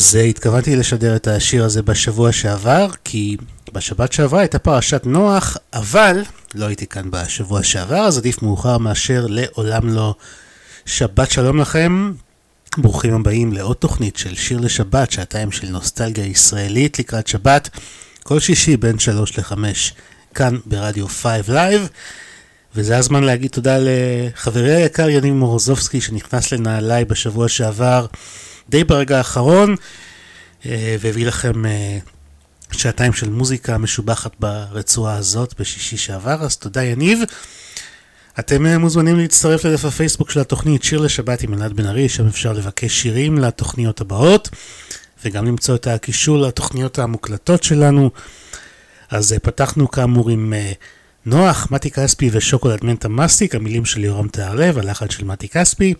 אז התכוונתי לשדר את השיר הזה בשבוע שעבר, כי בשבת שעברה הייתה פרשת נוח, אבל לא הייתי כאן בשבוע שעבר, אז עדיף מאוחר מאשר לעולם לא. שבת שלום לכם, ברוכים הבאים לעוד תוכנית של שיר לשבת, שעתיים של נוסטלגיה ישראלית לקראת שבת, כל שישי בין 3 ל-5 כאן ברדיו 5 Live. וזה הזמן להגיד תודה לחברי היקר יניב מורוזובסקי שנכנס לנעליי בשבוע שעבר. די ברגע האחרון, אה, והביא לכם אה, שעתיים של מוזיקה משובחת ברצועה הזאת בשישי שעבר, אז תודה יניב. אתם אה, מוזמנים להצטרף לדף הפייסבוק של התוכנית שיר לשבת עם אלעד בן ארי, שם אפשר לבקש שירים לתוכניות הבאות, וגם למצוא את הקישור לתוכניות המוקלטות שלנו. אז פתחנו כאמור עם נוח, מתי כספי ושוקולד מנטה מסטיק, המילים של יורם תהרלב, הלחץ של מתי כספי.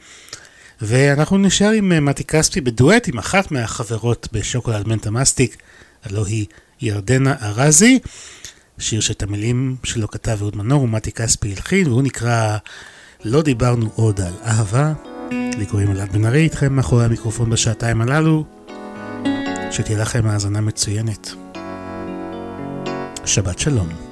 ואנחנו נשאר עם אה, מתי כספי בדואט עם אחת מהחברות בשוקולד מנטה מסטיק, הלא היא ירדנה ארזי, שיר שאת המילים שלו כתב אהוד מנור ומתי כספי הלחין, והוא נקרא לא דיברנו עוד על אהבה. לי קוראים אלעד בן ארי איתכם מאחורי המיקרופון בשעתיים הללו. שתהיה לכם האזנה מצוינת. שבת שלום.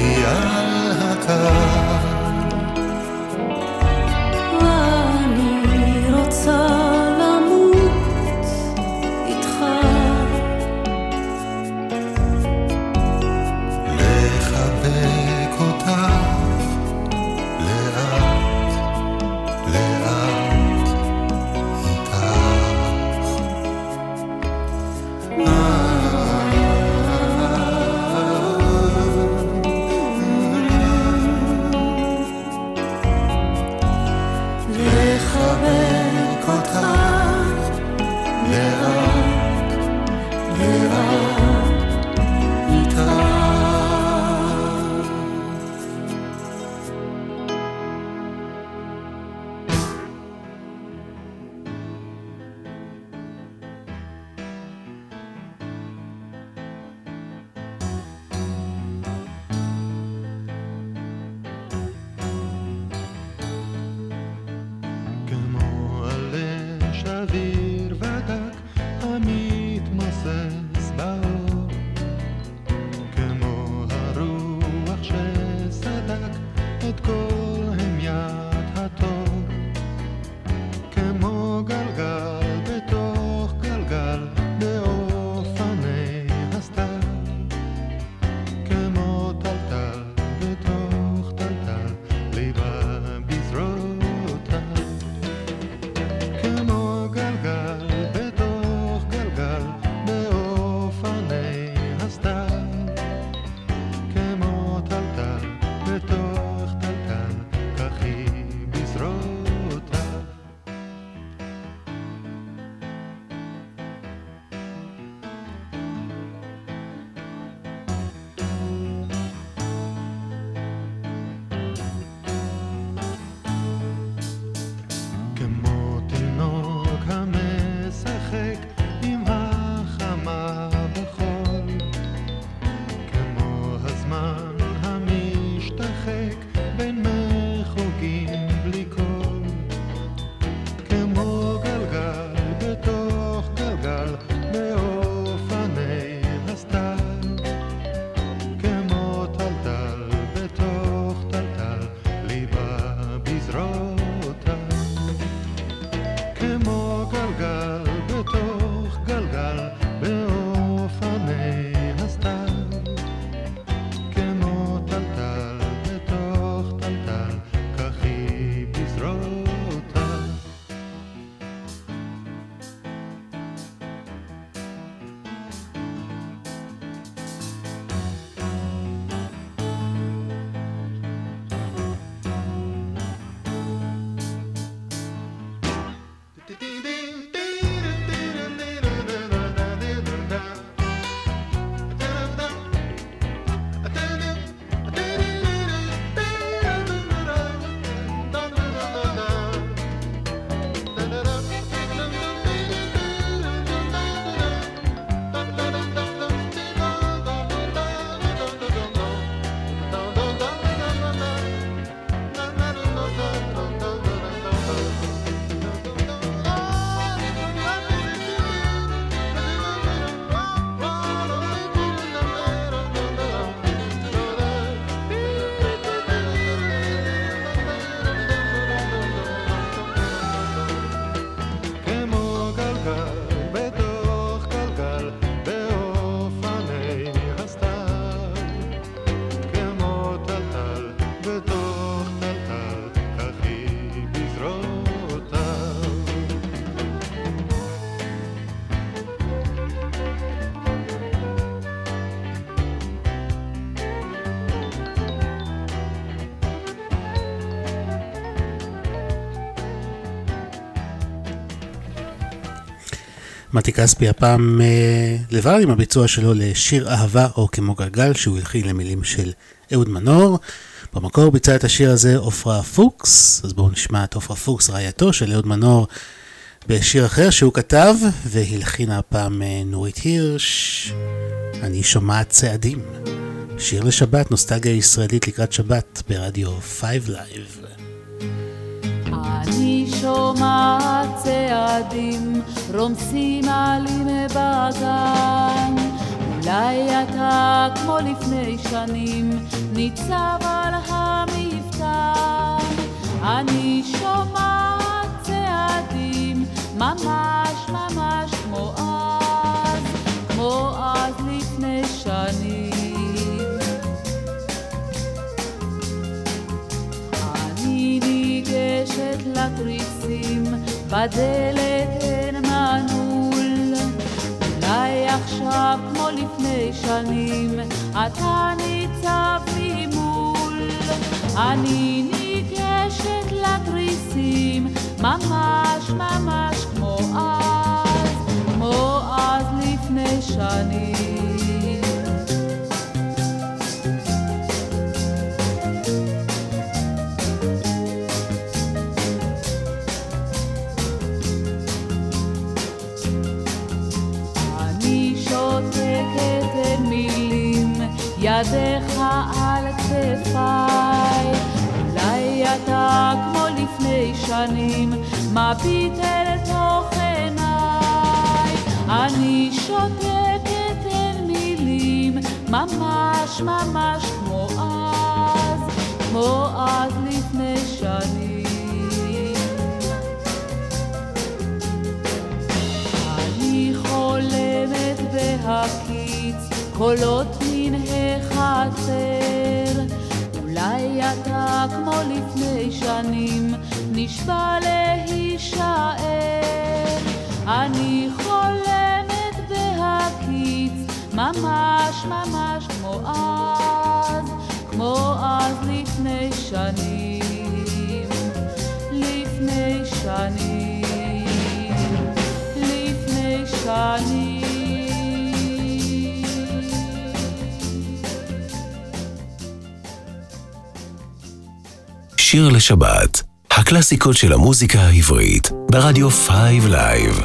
כמו גלגל מתי כספי הפעם אה, לבד עם הביצוע שלו לשיר אהבה או כמו גלגל שהוא הלחין למילים של אהוד מנור. במקור ביצע את השיר הזה עופרה פוקס, אז בואו נשמע את עופרה פוקס רעייתו של אהוד מנור בשיר אחר שהוא כתב והלחינה הפעם אה, נורית הירש, אני שומעת צעדים. שיר לשבת, נוסטגיה ישראלית לקראת שבת ברדיו 5 Live. אני שומעת צעדים רומסים עלים בגן. אולי אתה כמו לפני שנים ניצב על המפתן. אני שומעת צעדים ממש ממש כמו אז כמו אז לפני שנים ניגשת לתריסים, בדלת אין מנעול. אולי עכשיו כמו לפני שנים, אתה ניצב ממול. אני ניגשת לתריסים, ממש ממש כמו אז, כמו אז לפני שנים. ידיך על כתפיי, אולי אתה כמו לפני שנים, מביט אל תוך עיניי. אני שותקת אין מילים, ממש ממש כמו אז, כמו אז לפני שנים. חולמת בהקיץ קולות החצר. אולי אתה כמו לפני שנים נשבע להישאר. אני חולמת בהקיץ, ממש ממש כמו אז, כמו אז לפני שנים. לפני שנים. לפני שנים. שיר לשבת, הקלאסיקות של המוזיקה העברית, ברדיו 5 Live.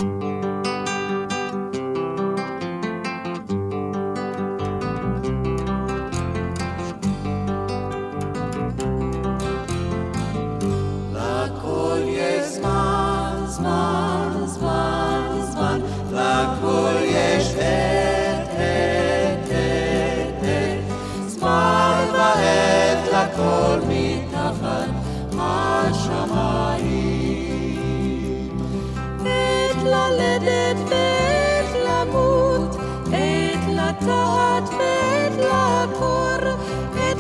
call me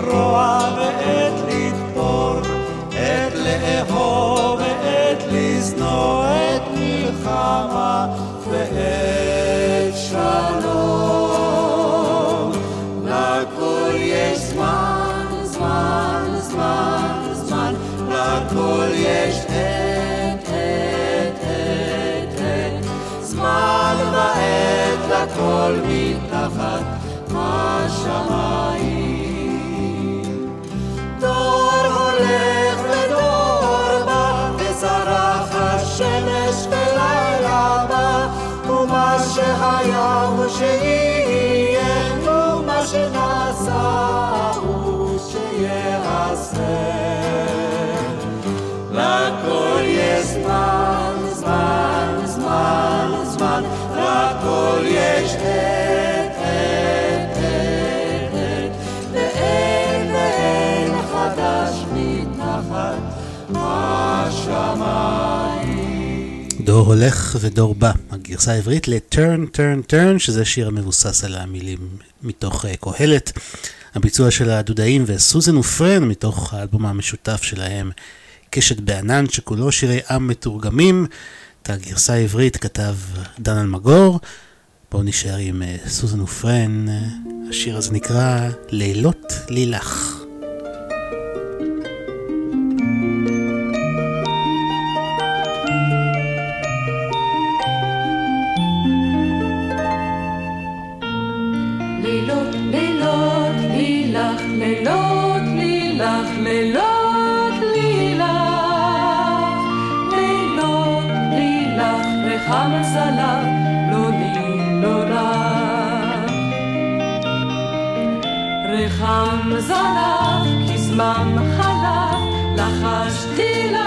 לקרוע ועת לתפור, עת לאהוב ועת לזנוע, עת מלחמה ועת שלום. לכל יש זמן, זמן, זמן, זמן, לכל יש עת, עת, עת, עת, זמן ועת לכל מתחת, מה שמע דור הולך ודור בא, הגרסה העברית ל-turn turn turn, שזה שיר המבוסס על המילים מתוך uh, קהלת. הביצוע של הדודאים וסוזן ופרן מתוך האלבום המשותף שלהם, קשת בענן, שכולו שירי עם מתורגמים. את הגרסה העברית כתב דן אלמגור. בואו נשאר עם uh, סוזן ופרן, השיר הזה נקרא לילות לילך. זנב, כי זמן חלף, לחשתי לך,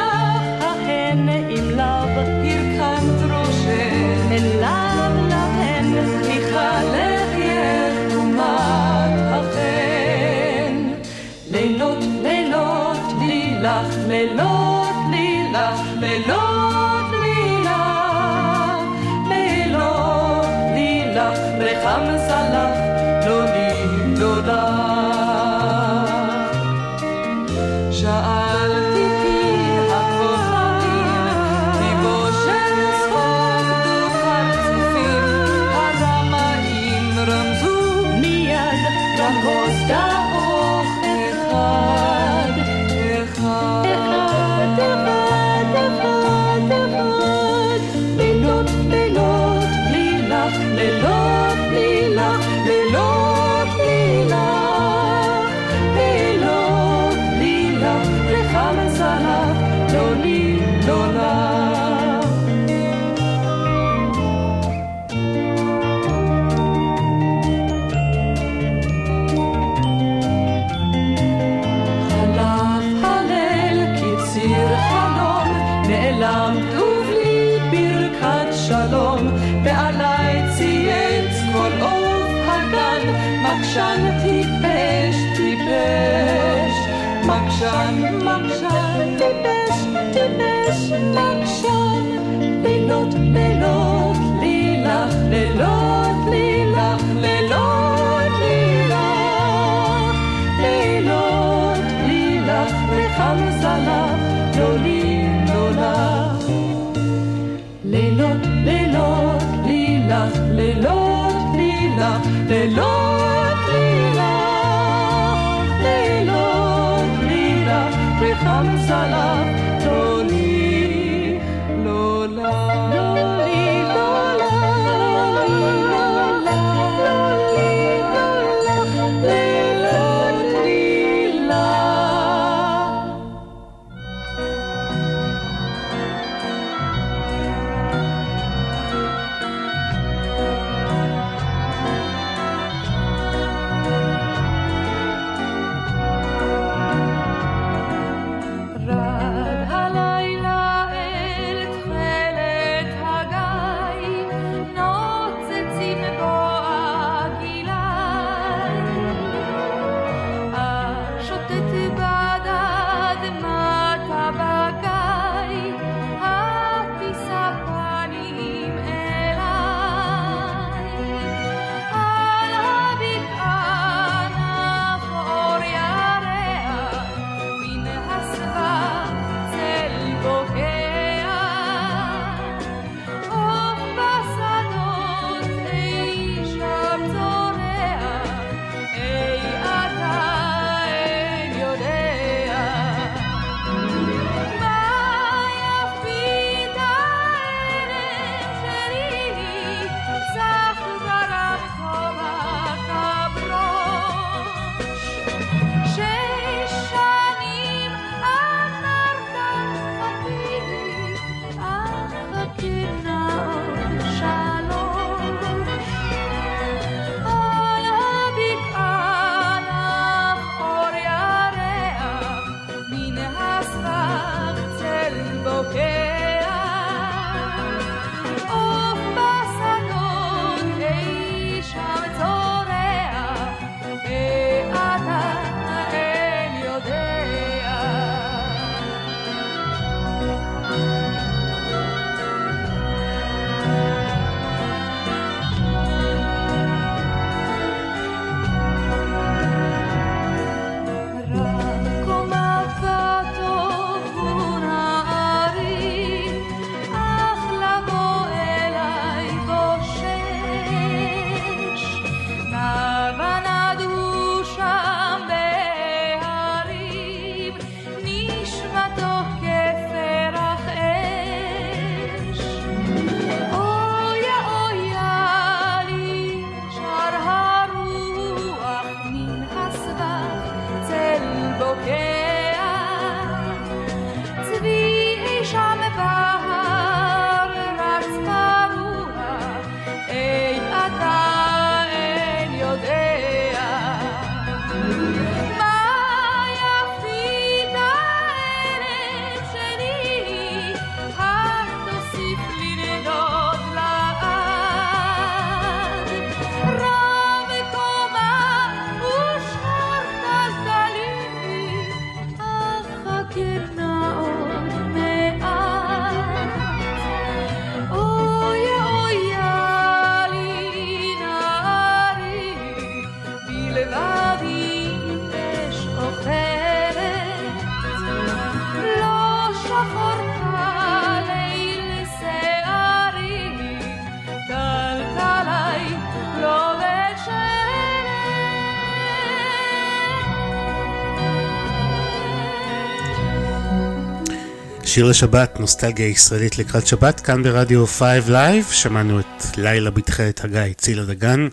שיר לשבת, נוסטלגיה ישראלית לקראת שבת, כאן ברדיו 5 Live, שמענו את לילה בתכלת הגיא, צילה דגן,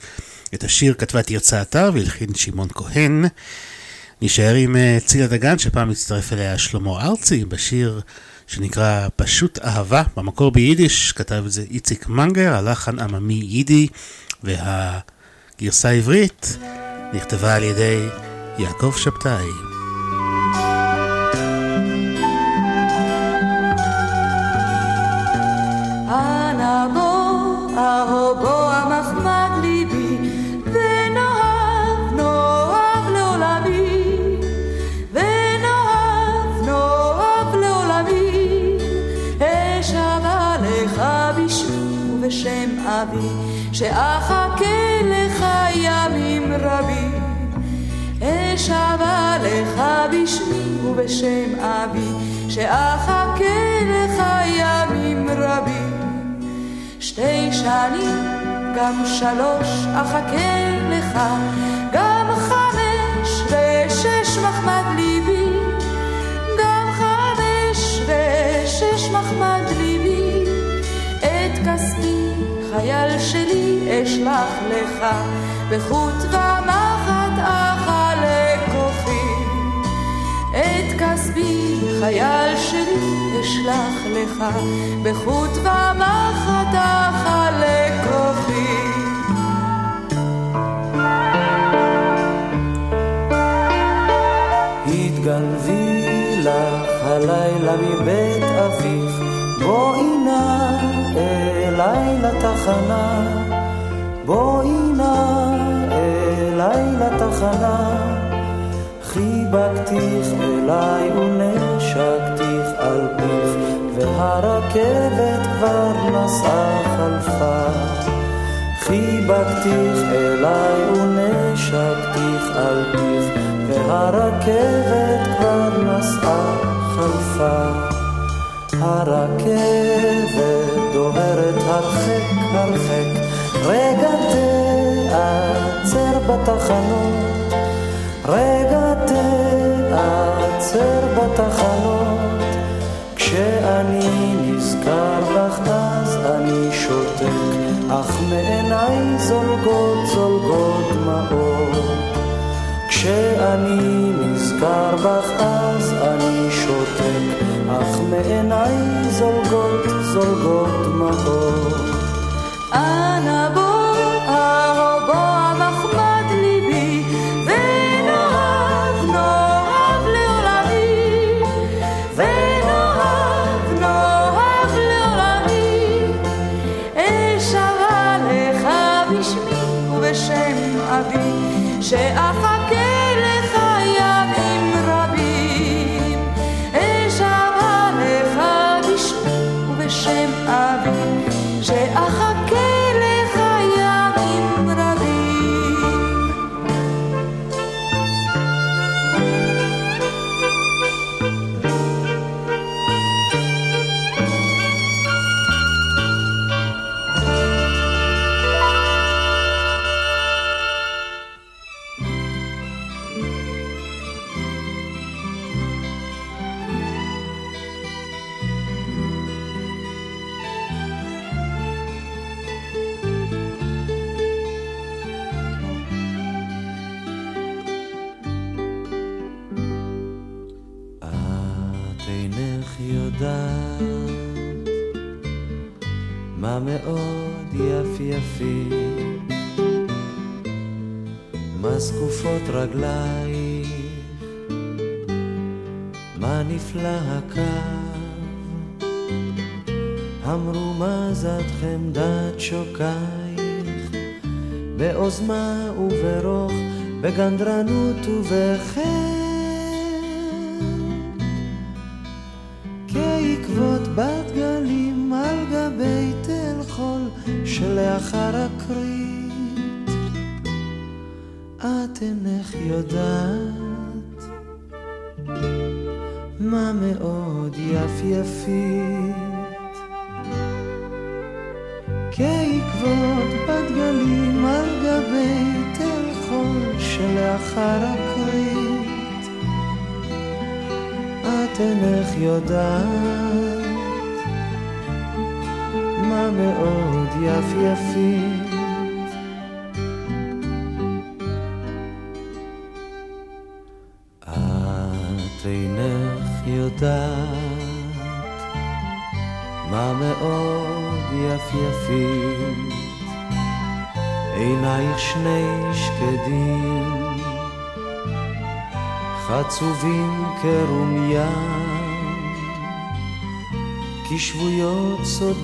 את השיר כתבה תרצה אתר והלחין שמעון כהן. נשאר עם אה, צילה דגן, שפעם הצטרף אליה שלמה ארצי, בשיר שנקרא פשוט אהבה, במקור ביידיש, כתב את זה איציק מנגר, הלחן עממי יידי, והגרסה העברית נכתבה על ידי יעקב שבתאי. לך בשמי ובשם אבי, שאחכה לך ימים רבים. שתי שנים, גם שלוש, אחכה לך, גם חמש ושש מחמד ליבי, גם חמש ושש מחמד ליבי, את כספי חייל שלי אשלח לך, בחוט ומחט חייל שלי אשלח לך, בחוט ומחט אכלה כוחי. התגנבי לך הלילה מבית אביך, בואי נא אליי לתחנה, בואי נא אליי לתחנה. חיבקתיך אליי ונשקתיך על פיך, והרכבת כבר נסעה חלפה. חיבקתיך אליי ונשקתיך על פיך, והרכבת כבר נסעה חלפה. הרכבת דוהרת הרחק הרחק, רגע תעצר בתחנות, רגע תעצר בתחנות, כשאני נזכר בך אז אני שותק, אך מעיניי זולגות זולגות דמעות. כשאני נזכר בך אז אני שותק, אך מעיניי זולגות זולגות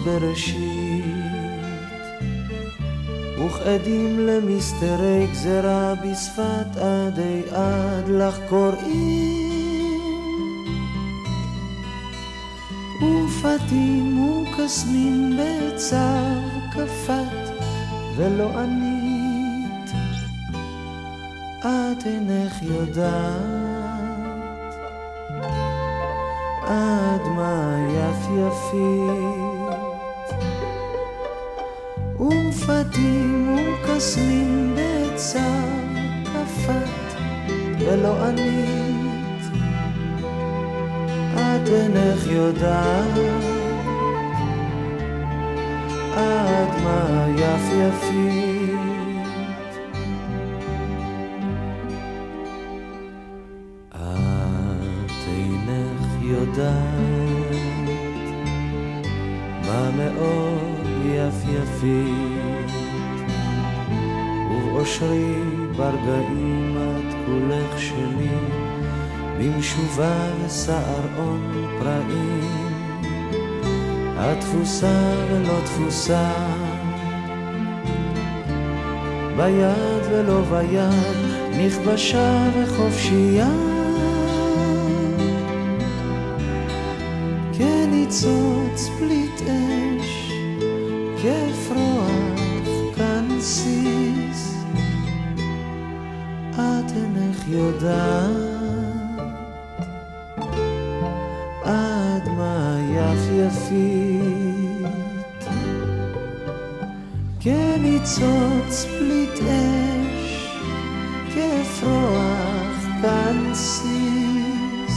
בראשית, וכעדים למסתרי גזרה בשפת עדי עד לך קוראים, ופתים וקסמים בצו כפת ולא ענית, את אינך יודעת עד מה יפייפית ופתים וקסמים בצו כפת ולא ענית. את אינך יודעת. עד מה יפייפית יודעת. מה מאוד יפייפית ובאושרי ברגעים את כולך שלי במשובה ושערון פראים. התפוסה ולא תפוסה ביד ולא ביד נכבשה וחופשייה ניצוץ פליט אש, כפרוח יודעת עד מה יפייפית, כניצוץ פליט אש, כפרוח כנסיס.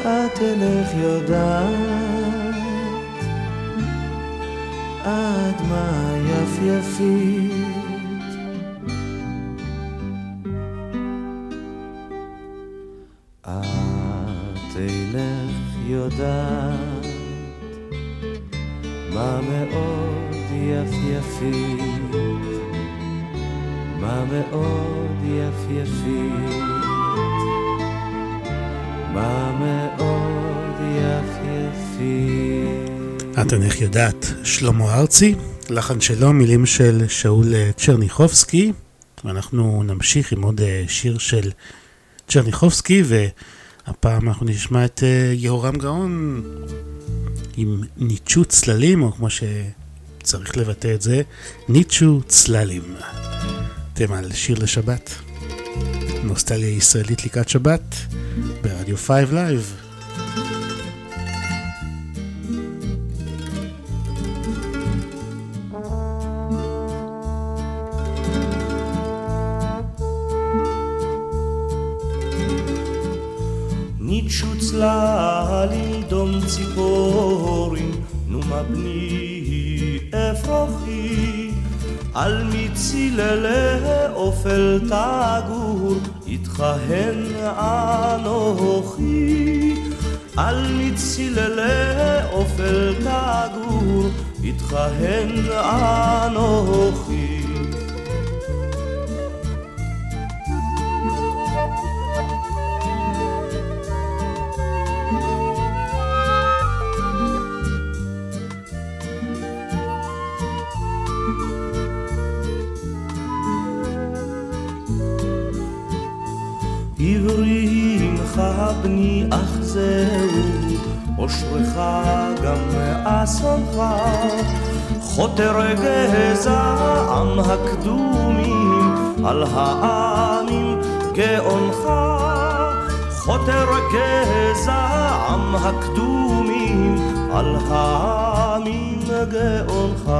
את אינך יודעת עד מה יפייפית את אינך יודעת, שלמה ארצי, לחן שלו, מילים של שאול צ'רניחובסקי, ואנחנו נמשיך עם עוד אה, שיר של צ'רניחובסקי, והפעם אנחנו נשמע את אה, יהורם גאון עם ניצ'ו צללים, או כמו שצריך לבטא את זה, ניצ'ו צללים. אתם על שיר לשבת. נוסטליה ישראלית לקראת שבת. ברדיו 5 לייב. לה לנדום ציפורים, נו מה בני אפרוחי, על מציללי אופל תגור, איתך הן אנוכי, על מציללי אופל תגור, איתך הן אנוכי. בני אך זהו, אושרך גם מאסונך, חותר גזעם הקדומים על העמים גאונך, חותר גזעם הקדומים על העמים גאונך.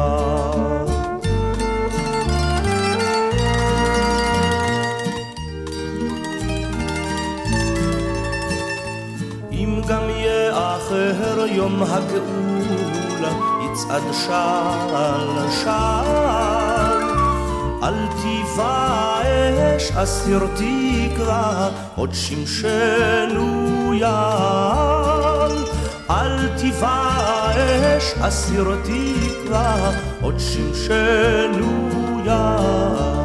יום הגאולה יצעד שעל שעל אל תיבאש אסיר תקרא עוד שמשנו יעל אל תיבאש אסיר תקרא עוד שמשנו יעל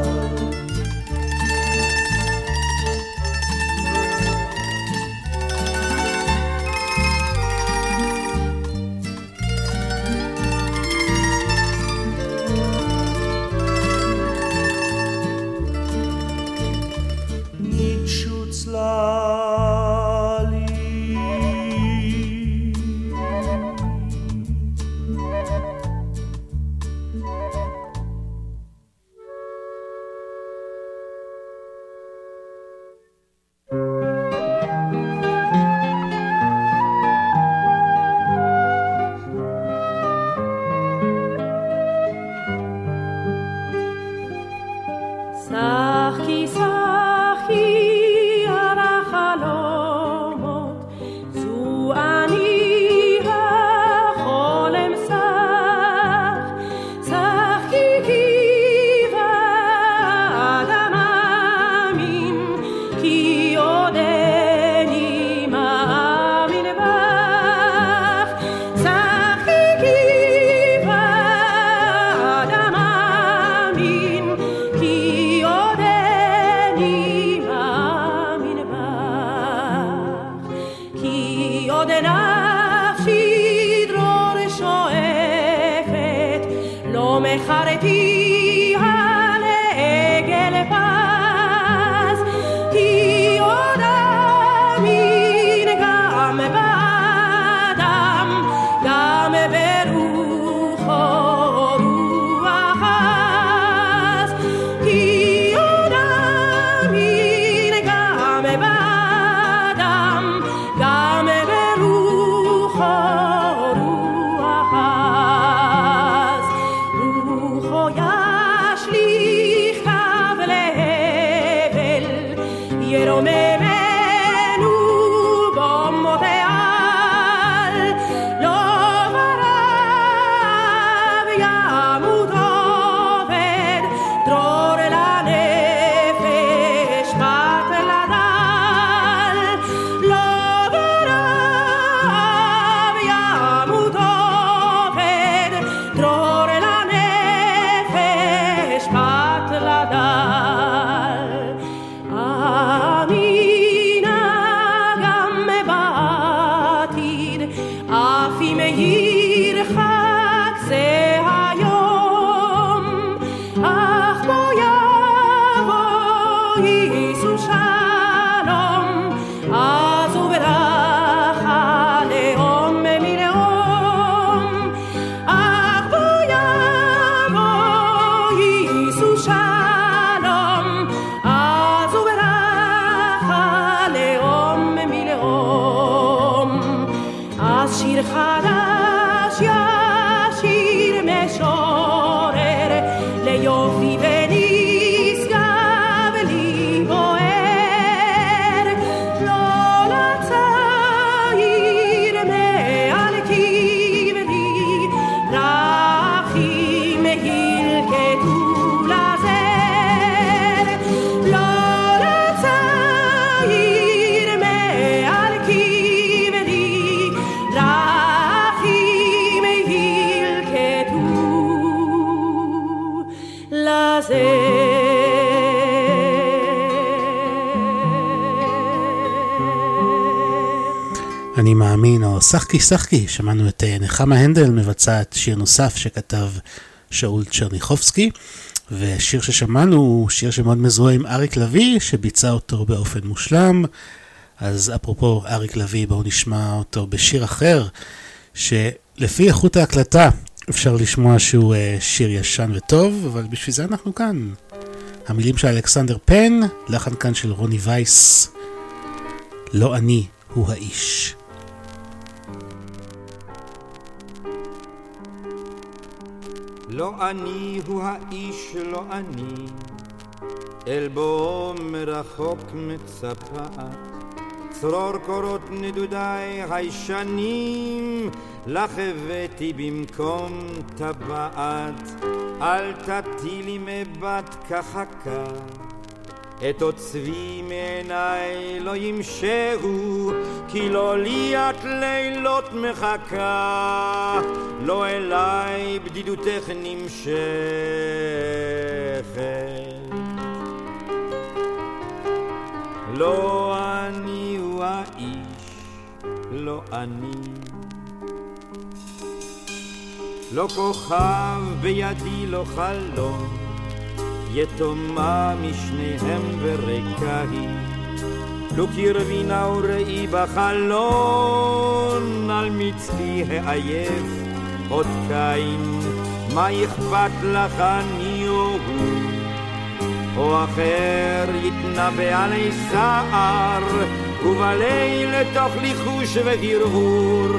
שחקי שחקי, שמענו את אה, נחמה הנדל מבצעת שיר נוסף שכתב שאול צ'רניחובסקי, ושיר ששמענו הוא שיר שמאוד מזוהה עם אריק לביא, שביצע אותו באופן מושלם. אז אפרופו אריק לביא, בואו נשמע אותו בשיר אחר, שלפי איכות ההקלטה אפשר לשמוע שהוא אה, שיר ישן וטוב, אבל בשביל זה אנחנו כאן. המילים של אלכסנדר פן, לחן כאן של רוני וייס, לא אני הוא האיש. לא אני הוא האיש, לא אני, אל בוא מרחוק מצפת, צרור קורות נדודיי הישנים, לך הבאתי במקום טבעת, אל תטילי מבט כחכה. את עוצבי מעיניי לא ימשהו, כי לא לי את לילות מחכה, לא אליי בדידותך נמשכת. לא אני הוא האיש, לא אני. לא כוכב בידי, לא חלום. יתומה משניהם וריקה היא. לו קרבי נא וראי בחלון, על מצחי העייף עוד קין, מה אכפת לך אני או הוא? או אחר יתנבא עלי סער, ובליל תוך ליחוש והרהור,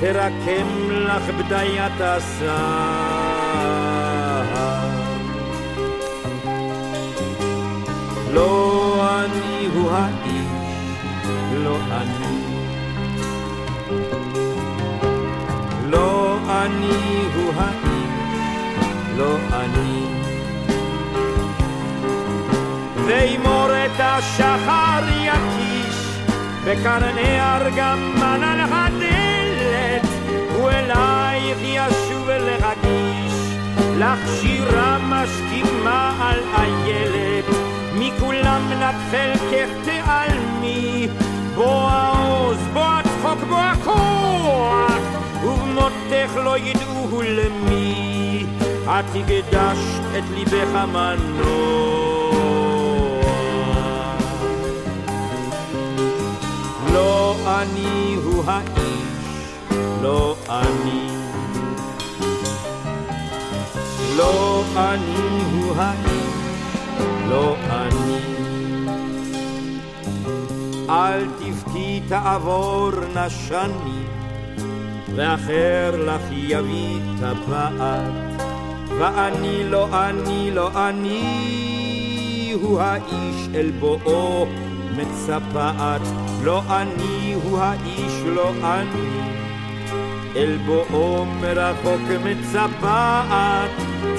תרקם לך בדיית הסער. לא אני הוא האיש, לא אני. לא אני הוא האיש, לא אני. וימור את השחר יקיש, בקרני ארגמן על הדלת, ואלייך ישוב להגיש, לך שירה משכימה על איילת. מכולם נטפל כתעלמי, בוא העוז, בוא הצחוק, בוא הכוח, ובמותך לא ידעו למי, את הקדשת את ליבך מנוע. לא אני הוא האיש, לא אני. לא אני הוא האיש. לא אני. אל תבכי תעבור נשני, ואחר לך יביא טבעת, ואני לא אני לא אני, הוא האיש אל בואו מצפעת, לא אני הוא האיש לא אני, אל בואו מרחוק מצפעת.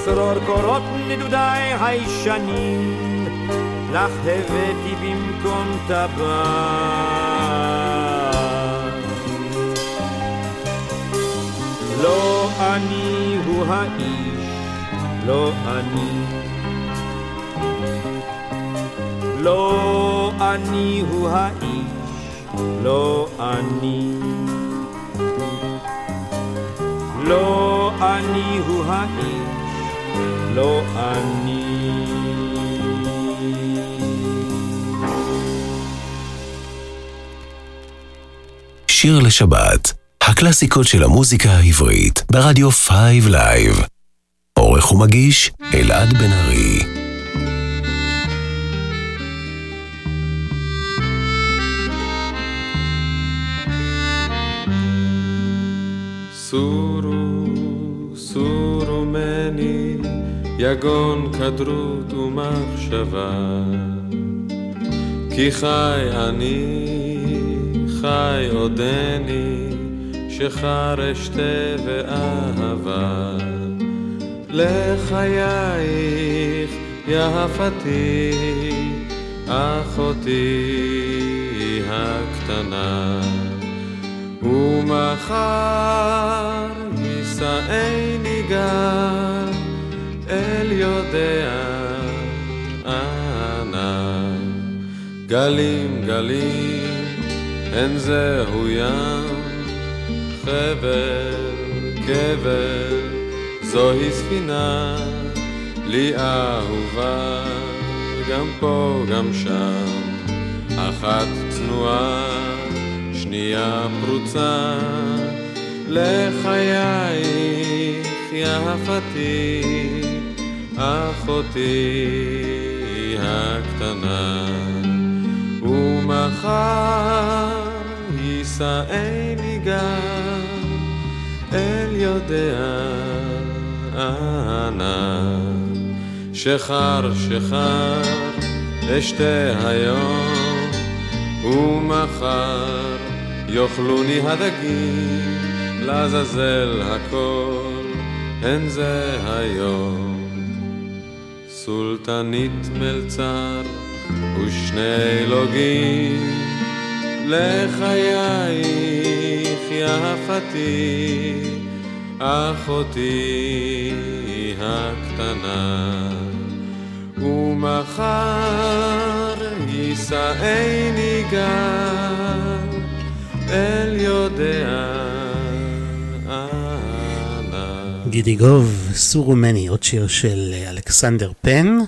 צרור קורות נדודיי הישנים, לך הבאתי במקום טבעת. לא אני הוא האיש, לא אני. לא אני הוא האיש, לא אני. לא אני הוא האיש. לא אני. שיר לשבת, הקלאסיקות של המוזיקה העברית, ברדיו 5 Live. עורך ומגיש, אלעד בן ארי. יגון כדרות ומחשבה. כי חי אני, חי עודני, שחר אשתה ואהבה. לחייך יפתי, אחותי הקטנה. ומחר יישאני גם אל יודע אנה. גלים גלים, אין זהו ים, חבל קבר, זוהי ספינה, לי אהובה, גם פה גם שם, אחת צנועה, שנייה פרוצה, לחייך יפתי. אחותי הקטנה, ומחר יישאני גם אל יודע אנה. שחר שחר אשתה היום, ומחר יאכלוני הדגים, לעזאזל הכל, הן זה היום. סולטנית מלצר ושני לוגים, לחייך יפתי, אחותי הקטנה. ומחר יישאני גל אל יודע גידי גוב, סורו מני, עוד שיר של אלכסנדר פן,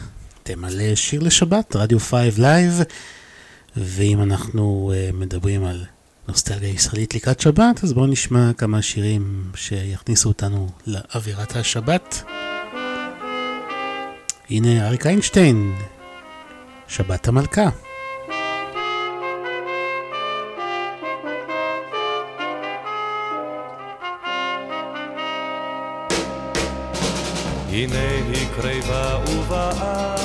תמלא שיר לשבת, רדיו 5 Live, ואם אנחנו אה, מדברים על נוסטלגיה ישראלית לקראת שבת, אז בואו נשמע כמה שירים שיכניסו אותנו לאווירת השבת. הנה אריק איינשטיין, שבת המלכה. הנה היא קרבה ובאה,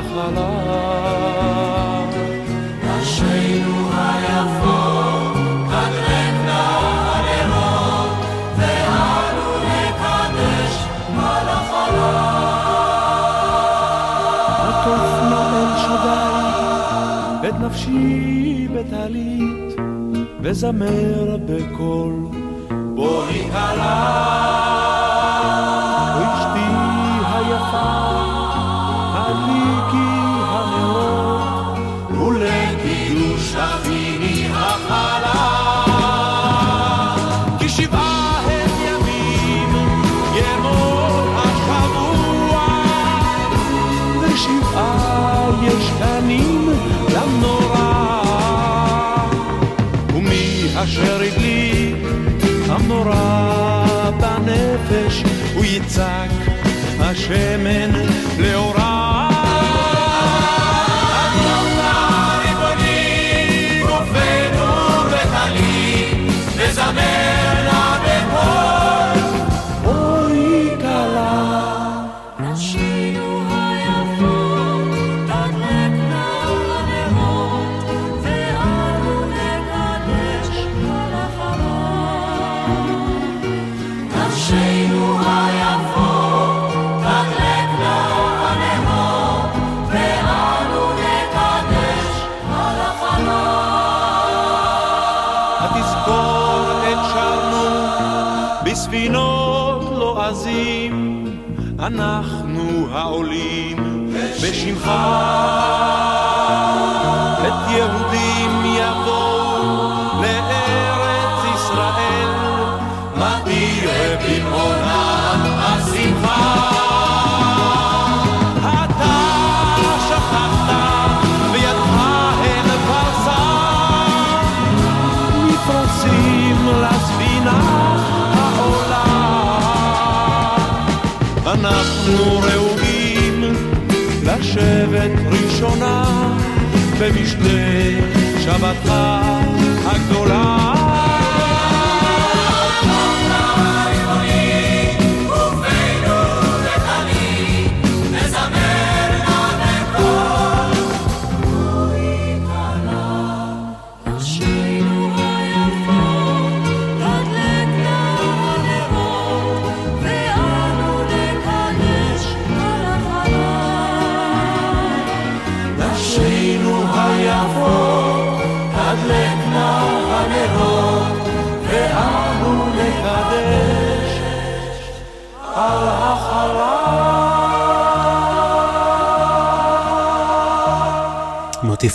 החלל. נשינו היפות, תדלקנה הנרות, ואנו נקדש. עטוף נא אל שדי את נפשי בטלית, וזמר בקול, בואי כלה. ואשתי היפה, יצעק השמן לאורה. את יהודים יבואו לארץ ישראל, מתיר במעונם השמחה. אתה לשבת ראשונה במשתה שבתך הגדולה.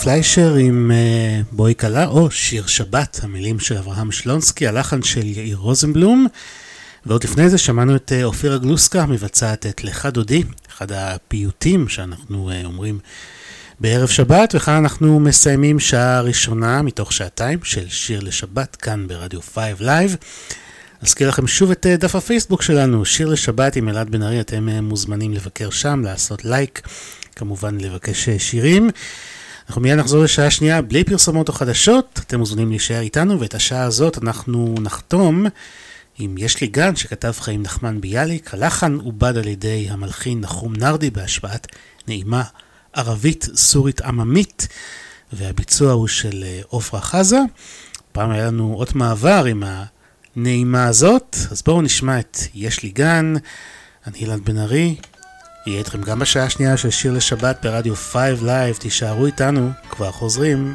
פליישר עם אה, בואי כלה, או שיר שבת, המילים של אברהם שלונסקי, הלחן של יאיר רוזנבלום. ועוד לפני זה שמענו את אה, אופירה גלוסקה מבצעת את לך דודי, אחד הפיוטים שאנחנו אה, אומרים בערב שבת, וכאן אנחנו מסיימים שעה ראשונה מתוך שעתיים של שיר לשבת כאן ברדיו 5 Live. אזכיר לכם שוב את אה, דף הפייסבוק שלנו, שיר לשבת עם אלעד בן ארי, אתם אה, מוזמנים לבקר שם, לעשות לייק, כמובן לבקש אה, שירים. אנחנו מיד נחזור לשעה שנייה בלי פרסומות או חדשות, אתם מוזמנים להישאר איתנו, ואת השעה הזאת אנחנו נחתום עם יש לי גן שכתב חיים נחמן ביאליק, הלחן עובד על ידי המלחין נחום נרדי בהשפעת נעימה ערבית סורית עממית, והביצוע הוא של אה, עופרה חזה. פעם היה לנו אות מעבר עם הנעימה הזאת, אז בואו נשמע את יש לי גן, אני אילן בן ארי, יהיה איתכם גם בשעה השנייה של שיר לשבת ברדיו 5 Live, תישארו איתנו, כבר חוזרים.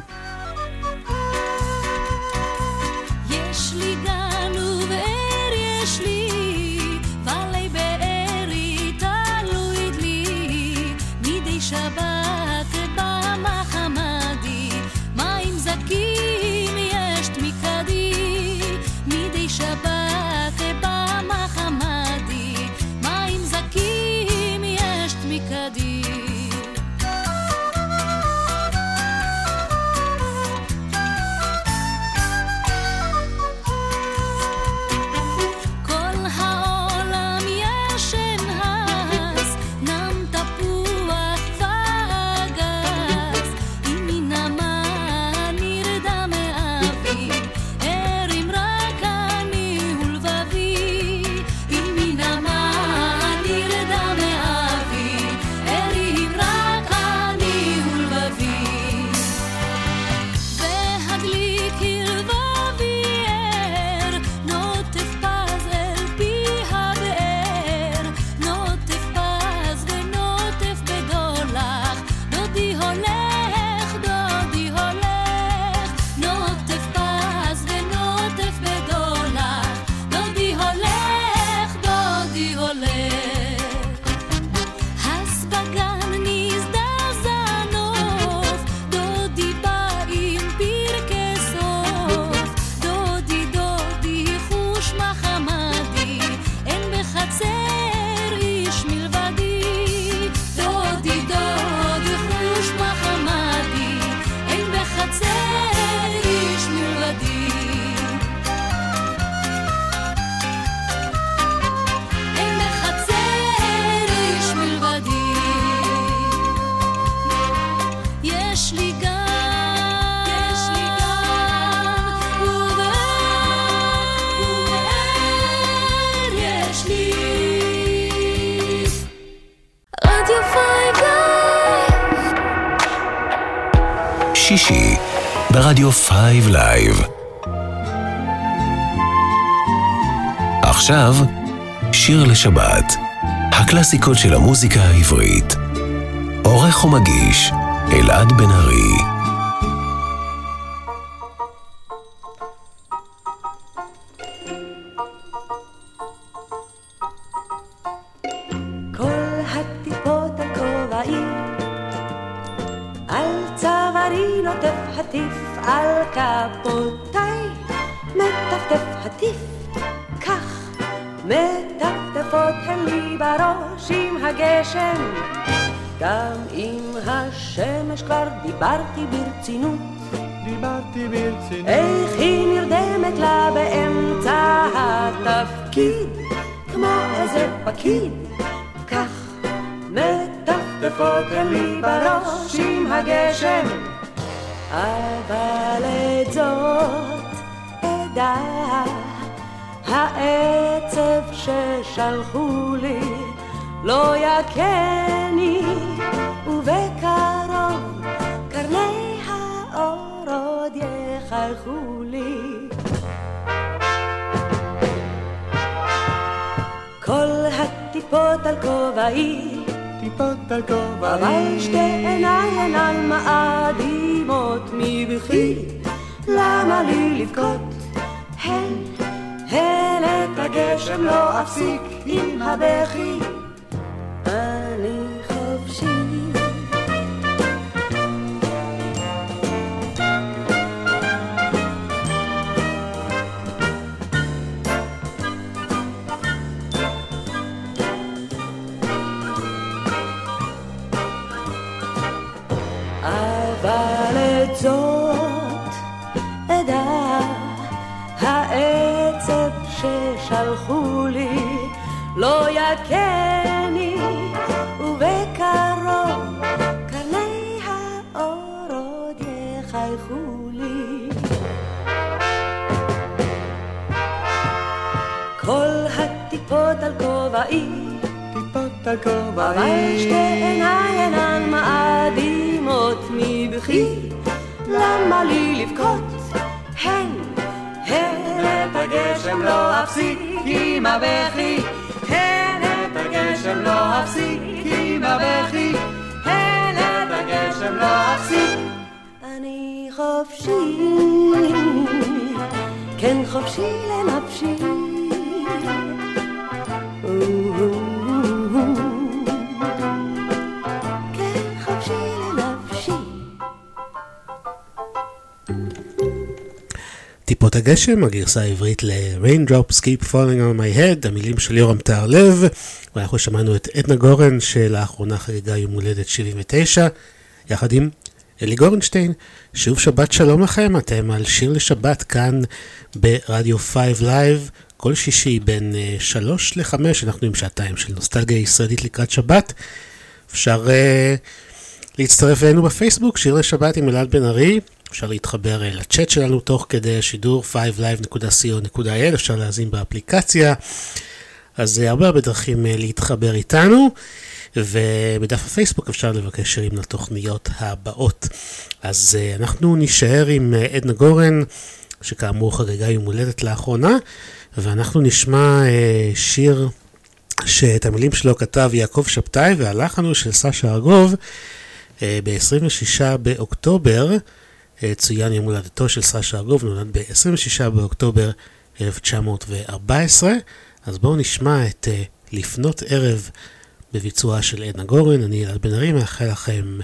לשבת, הקלאסיקות של המוזיקה העברית. עורך ומגיש, אלעד בן ארי. di Barti כובעי, טיפות על כובעי, אבל שתי עיניי אינן מאדימות מבכי, למה לי לבכות? הן, הן את הגשם לא אפסיק עם הבכי. הכובעים. אבל שתי עיניי אינן מאדימות מבכי, למה לי לבכות? הן, הן את הגשם לא אפסיק עם הבכי, הן את הגשם לא אפסיק עם הבכי, הן את הגשם לא אפסיק. אני חופשי, כן חופשי לנפשי. טיפות הגשם, הגרסה העברית ל-Raindrops Keep Falling on My Head, המילים של יורם טהרלב, ואנחנו שמענו את עדנה גורן שלאחרונה חגגה יום הולדת 79, יחד עם אלי גורנשטיין. שוב שבת שלום לכם, אתם על שיר לשבת כאן ברדיו 5 Live, כל שישי בין 3 ל-5, אנחנו עם שעתיים של נוסטלגיה ישראלית לקראת שבת. אפשר uh, להצטרף אלינו בפייסבוק, שיר לשבת עם אלעד בן ארי. אפשר להתחבר uh, לצ'אט שלנו תוך כדי השידור 5live.co.il, אפשר להאזין באפליקציה. אז uh, הרבה הרבה דרכים uh, להתחבר איתנו. ובדף הפייסבוק אפשר לבקש שירים לתוכניות הבאות. אז אנחנו נישאר עם עדנה גורן, שכאמור חגגה יום הולדת לאחרונה, ואנחנו נשמע שיר שאת המילים שלו כתב יעקב שבתאי, והלחן הוא של סשה ארגוב. uh, ב-26 באוקטובר צוין יום הולדתו של סשה ארגוב, נולד ב-26 באוקטובר 1914. אז בואו נשמע את uh, לפנות ערב. בביצועה של עדנה גורן, אני אלעד בן ארי, מאחל לכם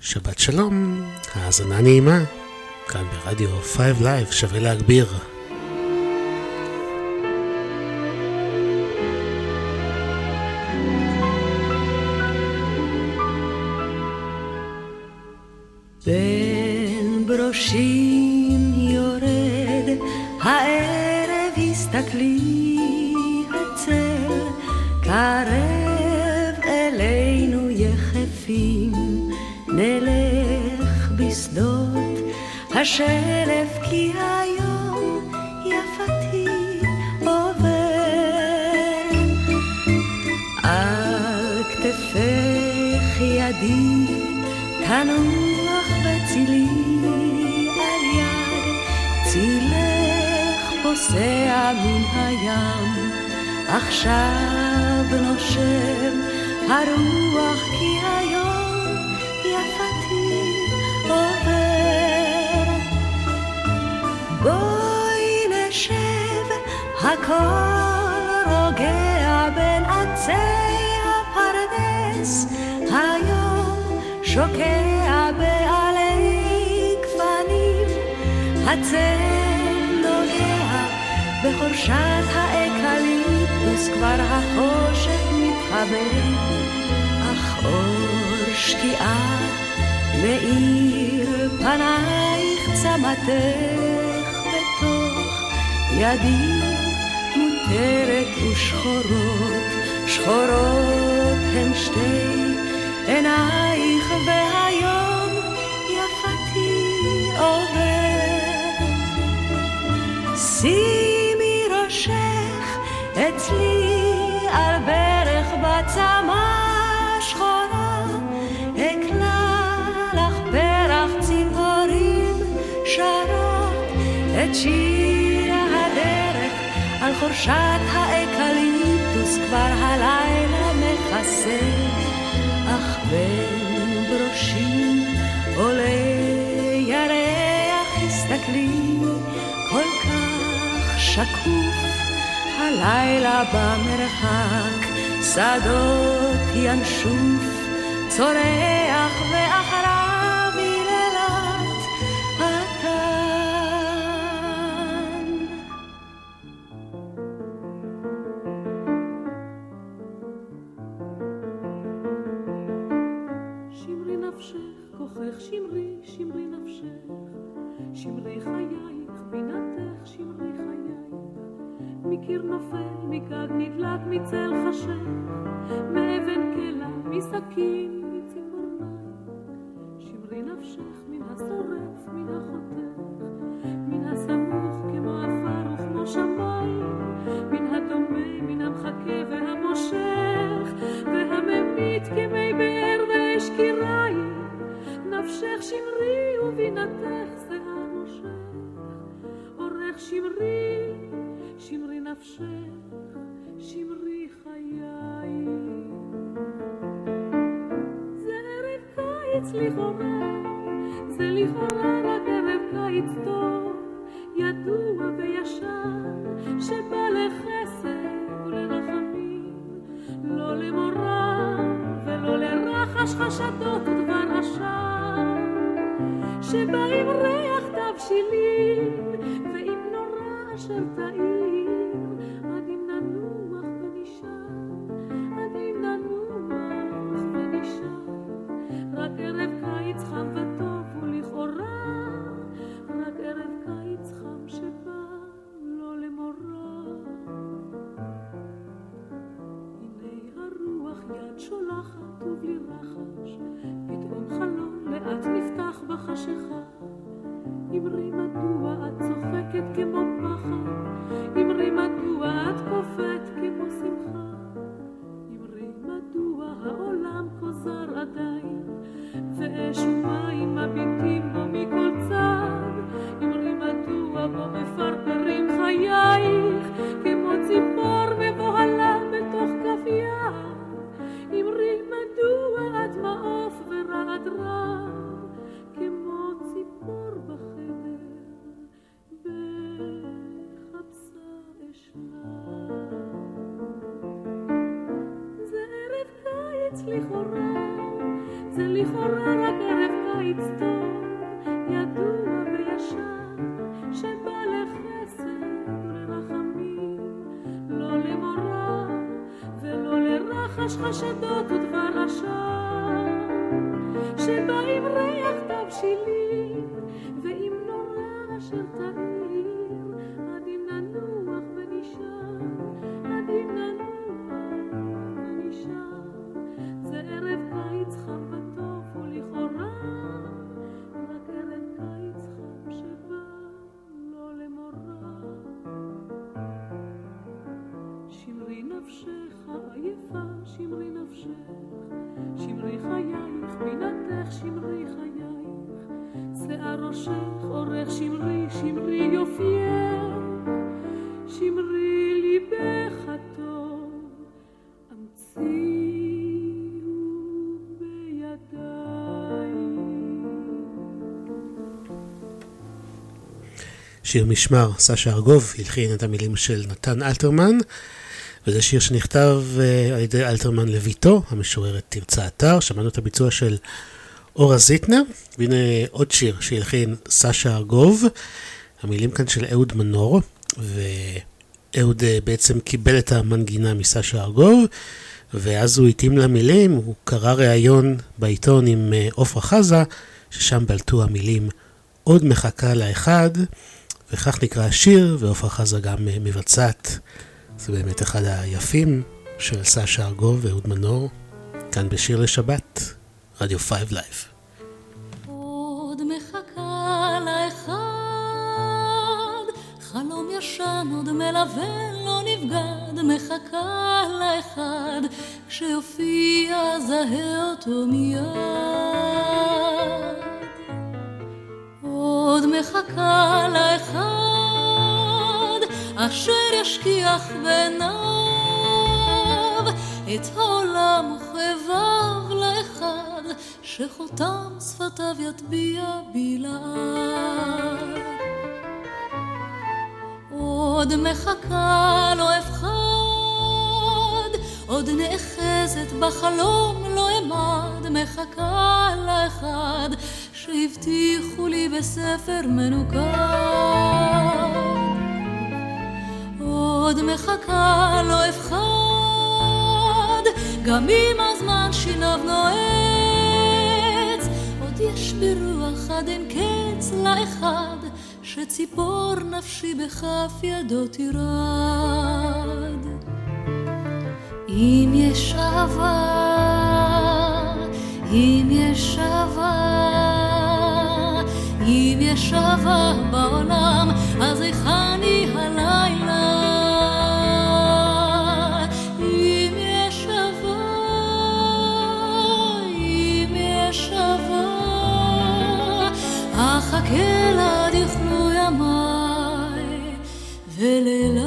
שבת שלום, האזנה נעימה, כאן ברדיו 5 Live, שווה להגביר. בין ברושים יורד הערב הסתכלי הצל קרב אלינו יחפים נלך בשדות השלף כי היום יפתי עובר. תנוח בצילי על יד צילך פוסע מן הים. עכשיו נושם הרוח כי היום יפתי עובר. בואי נשב הכל רוגע בין עצי הפרדס. היום שוקע הצל נוגע בחורשת האקליפטוס כבר החושך מתחבא אך אור שקיעה מאיר פנייך צמתך בתוך ידי מותרת ושחורות שחורות הן שתי עינייך והיום יפתי עובר שימי ראשך אצלי על ברך בצמא שחורה. אקלע לך פרח ציפורים שרות את שיר הדרך על חורשת האקליפטוס כבר הלילה מכסה. אך בין ברושים עולה שקוף הלילה במרחק שדות ינשוף צורח ואחריו מסכין, מציפורניים. שמרי נפשך מן השורף, מן החותך, מן הסמוך כמו עפר וכמו שמיים, מן הדומה, מן המחכה והמושך, והממית כמי באר ואש קיריים. נפשך שמרי ובינתך זה המושך, אורך שמרי, שמרי נפשך, שמרי חיי. קיץ לכאורה, זה לכאורה רק ערב קיץ טוב, ידוע וישר, שבא לחסד ולרחמים, לא למורא ולא לרחש חשדות ודבר עשן, שבא עם ריח תבשילים ועם נורא אשר תאיר, יד שולחת ובלי רחש, פתאום חלון לאט נפתח בחשיכה. אמרי מדוע את צוחקת כמו פחד, אמרי מדוע את קופאת כמו שמחה, אמרי מדוע העולם כה זר עדיין, ואש ומים שיר משמר, סשה ארגוב, הלחין את המילים של נתן אלתרמן, וזה שיר שנכתב אה, על ידי אלתרמן לביתו, המשוררת תרצה אתר, שמענו את הביצוע של אורה זיטנר, והנה עוד שיר שהלחין סשה ארגוב, המילים כאן של אהוד מנור, ואהוד אה, בעצם קיבל את המנגינה מסשה ארגוב, ואז הוא התאים למילים, הוא קרא ראיון בעיתון עם אה, עפרה חזה, ששם בלטו המילים עוד מחכה לאחד, וכך נקרא השיר, ועפרה חזה גם אה, מבצעת. זה באמת אחד היפים של סשה ארגוב ואהוד מנור, כאן בשיר לשבת, רדיו 5 Live. חלום ישן עוד מלווה לא נבגד, מחכה לאחד, כשיופיע זהה אותו מיד. עוד מחכה לאחד, אשר ישכיח בעיניו את העולם וכאביו לאחד, שחותם שפתיו יטביע בלעד. עוד מחכה לא אפחד, עוד נאחזת בחלום לא אמד, מחכה לאחד שהבטיחו לי בספר מנוקד. עוד מחכה לא אפחד, גם אם הזמן שיניו נועץ, עוד יש ברוח עד אין קץ לאחד, שציפור נפשי בכף ידו תירד. אם יש אהבה, אם יש אהבה, אם יש אהבה בעולם, אז היכן היא הלילה? אם יש אהבה, אם יש אהבה, אחכה לה עד יכלו ימיי ולילה.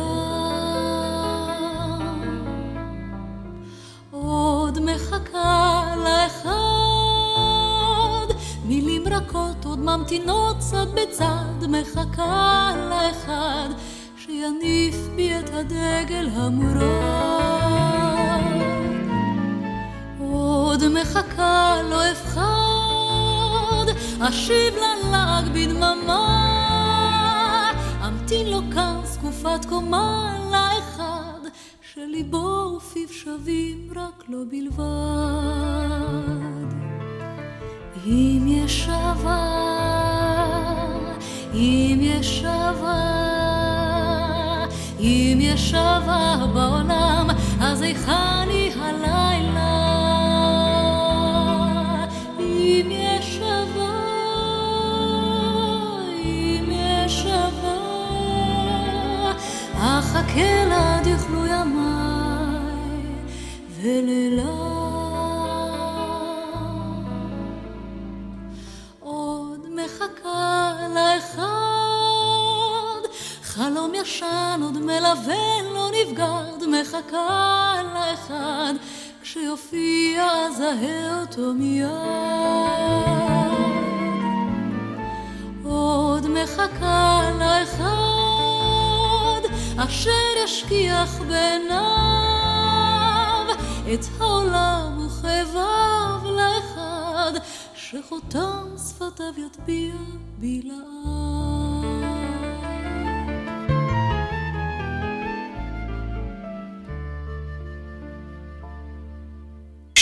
ממתינות צד בצד, מחכה לאחד שיניף בי את הדגל המורד. עוד מחכה לא אפחד, אשיב ללעג בדממה. אמתין לו כאן זקופת קומה לאחד, שליבו ופיו שווים רק לו בלבד. אם יש אהבה אם יש אהבה בעולם, אז היכן היא הלילה? אם יש אהבה, אם יש אהבה, אחכה לה ימיי ולילה. חלום ישן עוד מלווה לא נבגד, מחכה לאחד, כשיופיע אזהה אותו מיד. עוד מחכה לאחד, אשר ישכיח בעיניו את העולם וכאביו לאחד, שחותם שפתיו יטביע בלעד.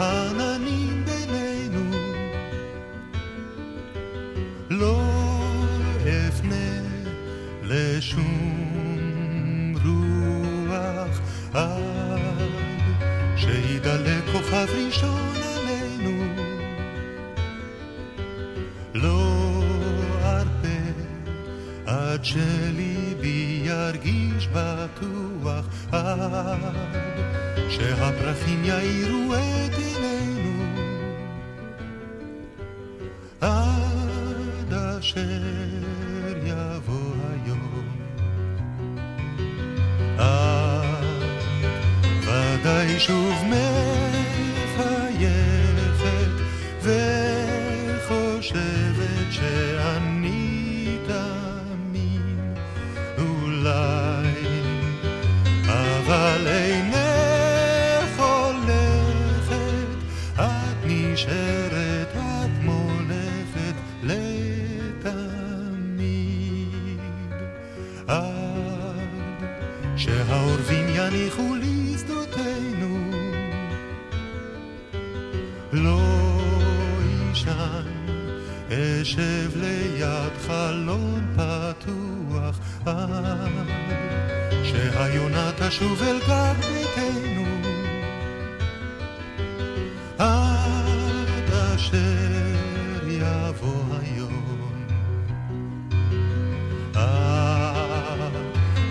העננים בינינו. לא אפנה לשום רוח עד שידלק כוכב ראשון עלינו. לא ארפה עד שליבי ירגיש בטוח עד שהפרחים יאירו את עינינו עד אשר יבוא היום. את ודאי שוב מחייכת אשב ליד חלון פתוח עד שהיונה תשוב אל גג ביתנו. עד אשר יבוא היום. את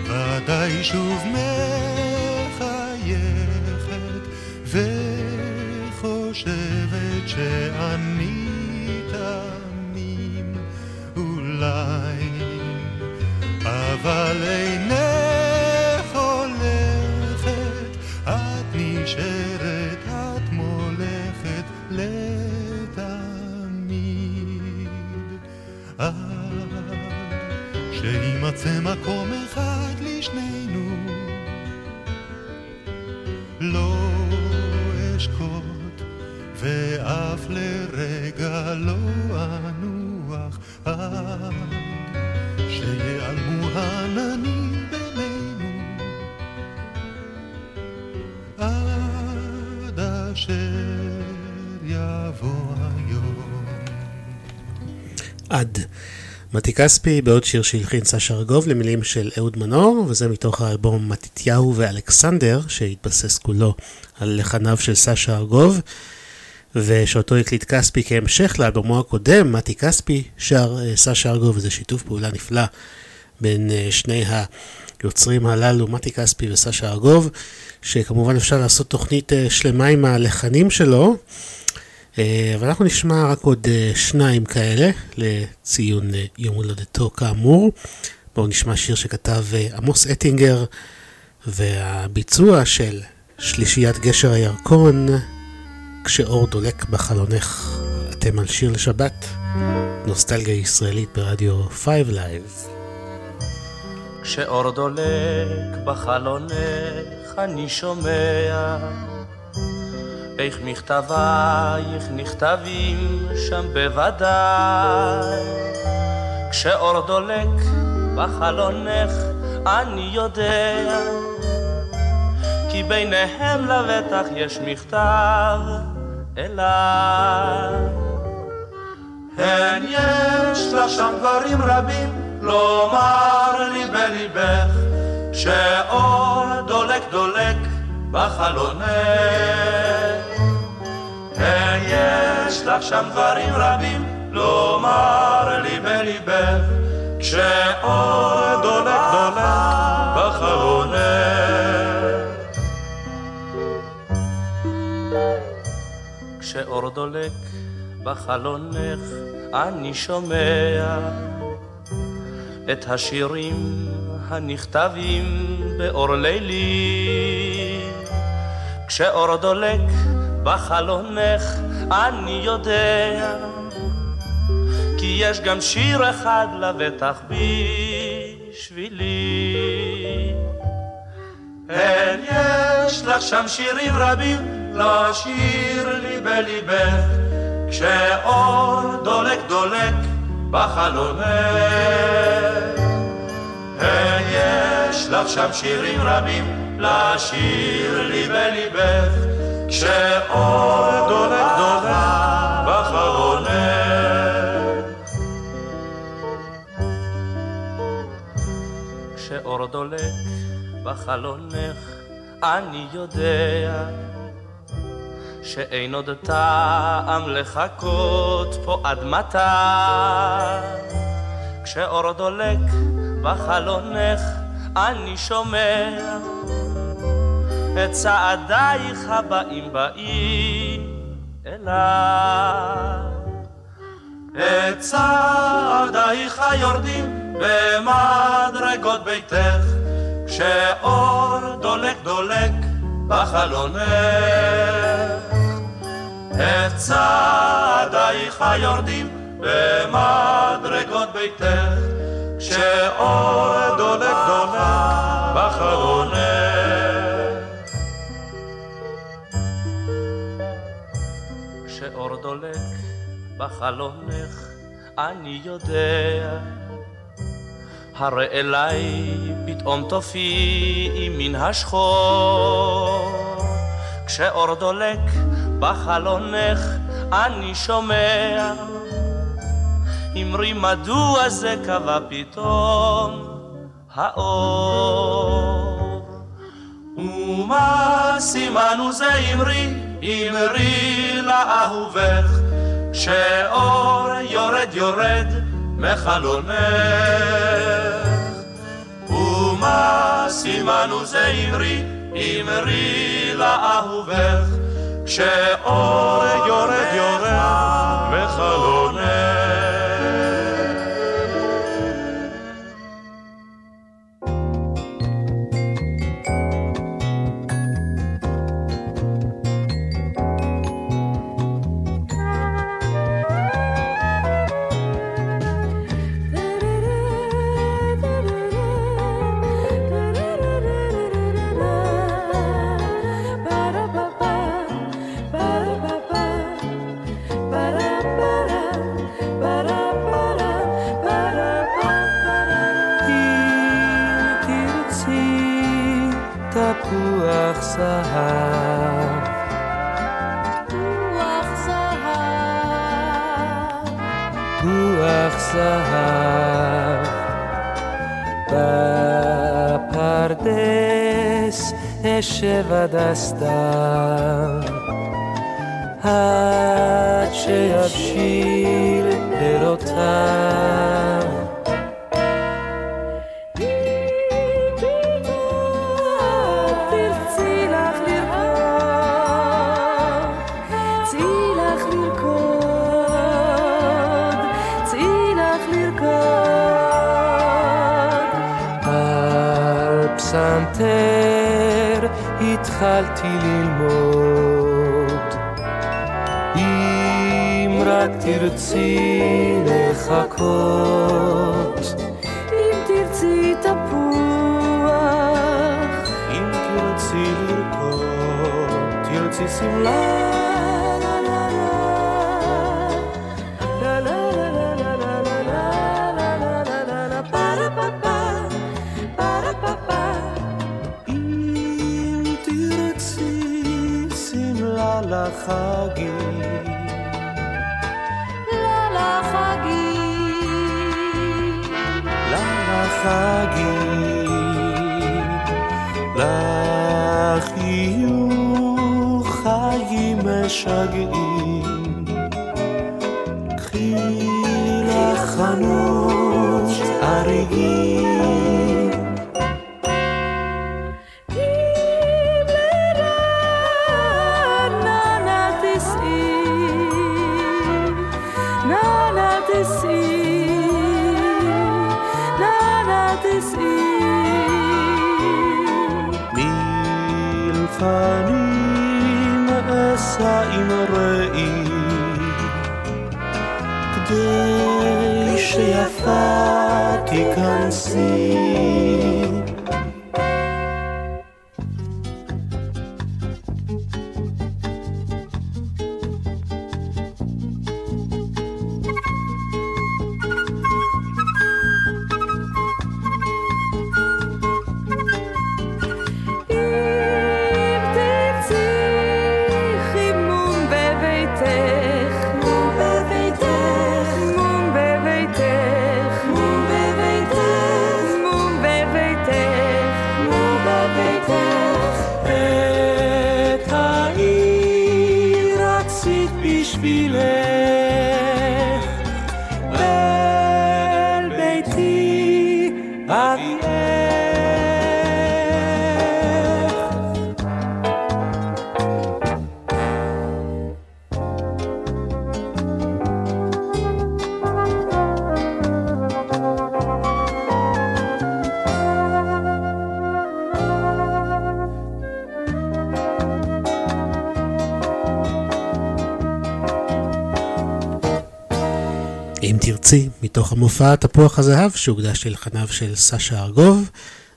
ודאי שוב מחייכת שימצא מקום אחד לשנינו. לא אשקוט ואף לרגע לא אנוח מתי כספי בעוד שיר שהלחין סשה ארגוב למילים של אהוד מנור, וזה מתוך האלבום מתתיהו ואלכסנדר, שהתבסס כולו על לחניו של סשה ארגוב. ושאותו הקליט כספי כהמשך לאלבומו הקודם, מתי כספי שר אה, סשה ארגוב, וזה שיתוף פעולה נפלא בין אה, שני היוצרים הללו, מתי כספי וסשה ארגוב, שכמובן אפשר לעשות תוכנית אה, שלמה עם הלחנים שלו. אבל אנחנו נשמע רק עוד שניים כאלה לציון יום הולדתו כאמור. בואו נשמע שיר שכתב עמוס אטינגר והביצוע של שלישיית גשר הירקון. כשאור דולק בחלונך. אתם על שיר לשבת, נוסטלגיה ישראלית ברדיו 5 Live. כשאור דולק בחלונך אני שומע איך מכתבייך נכתבים שם בוודאי כשאור דולק בחלונך אני יודע כי ביניהם לבטח יש מכתב אליי. הן יש לך שם דברים רבים לומר לי בליבך, שאור דולק דולק בחלונך. הן יש לך שם דברים רבים לומר לי בליבך, כשאור דולק דולק בחלונך. כשאור דולק בחלונך אני שומע את השירים הנכתבים באור לילי. כשאור דולק בחלונך אני יודע כי יש גם שיר אחד לבטח בשבילי. אין יש לך שם שירים רבים לשיר לי בליבך, כשאור דולק דולק בחלונך. יש לך שם שירים רבים לשיר לי בליבך, כשאור דולק דולק בחלונך. כשאור דולק בחלונך, אני יודע שאין עוד טעם לחכות פה עד מתי כשאור דולק בחלונך אני שומע את צעדייך הבאים באים אליי את צעדייך היורדים במדרגות ביתך כשאור דולק דולק בחלונך את צעדייך יורדים במדרגות ביתך, כשאור דולק דולק בחלונך. דולק בחלונך, אני יודע, הרי אליי פתאום תופיעי מן השחור, כשאור דולק בחלונך אני שומע. אמרי מדוע זה קבע פתאום האור? ומה סימנו זה אמרי אמרי לאהובך שאור יורד יורד מחלונך. ומה סימנו זה אמרי אמרי לאהובך כשאור יורד יורד מחלונך בפרדס אשב עד הסתיו. התחלתי ללמוד. אם רק תרצי לחכות, אם תרצי תפוח, אם תרצי לרקוד, תרצי שמלה. חגי לא לא חגי לא לא חגי לא חיו חגי משגעים. מתוך המופע תפוח הזהב שהוקדש ללחניו של סשה ארגוב,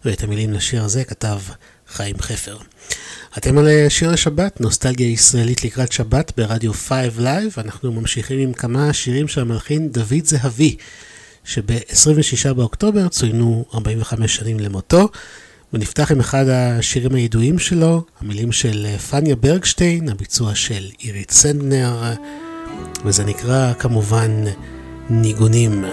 ואת המילים לשיר הזה כתב חיים חפר. אתם על שיר לשבת, נוסטלגיה ישראלית לקראת שבת ברדיו 5 לייב, אנחנו ממשיכים עם כמה שירים של המלחין דוד זהבי, שב-26 באוקטובר צוינו 45 שנים למותו, ונפתח עם אחד השירים הידועים שלו, המילים של פניה ברגשטיין, הביצוע של עירית סנדנר, וזה נקרא כמובן ניגונים.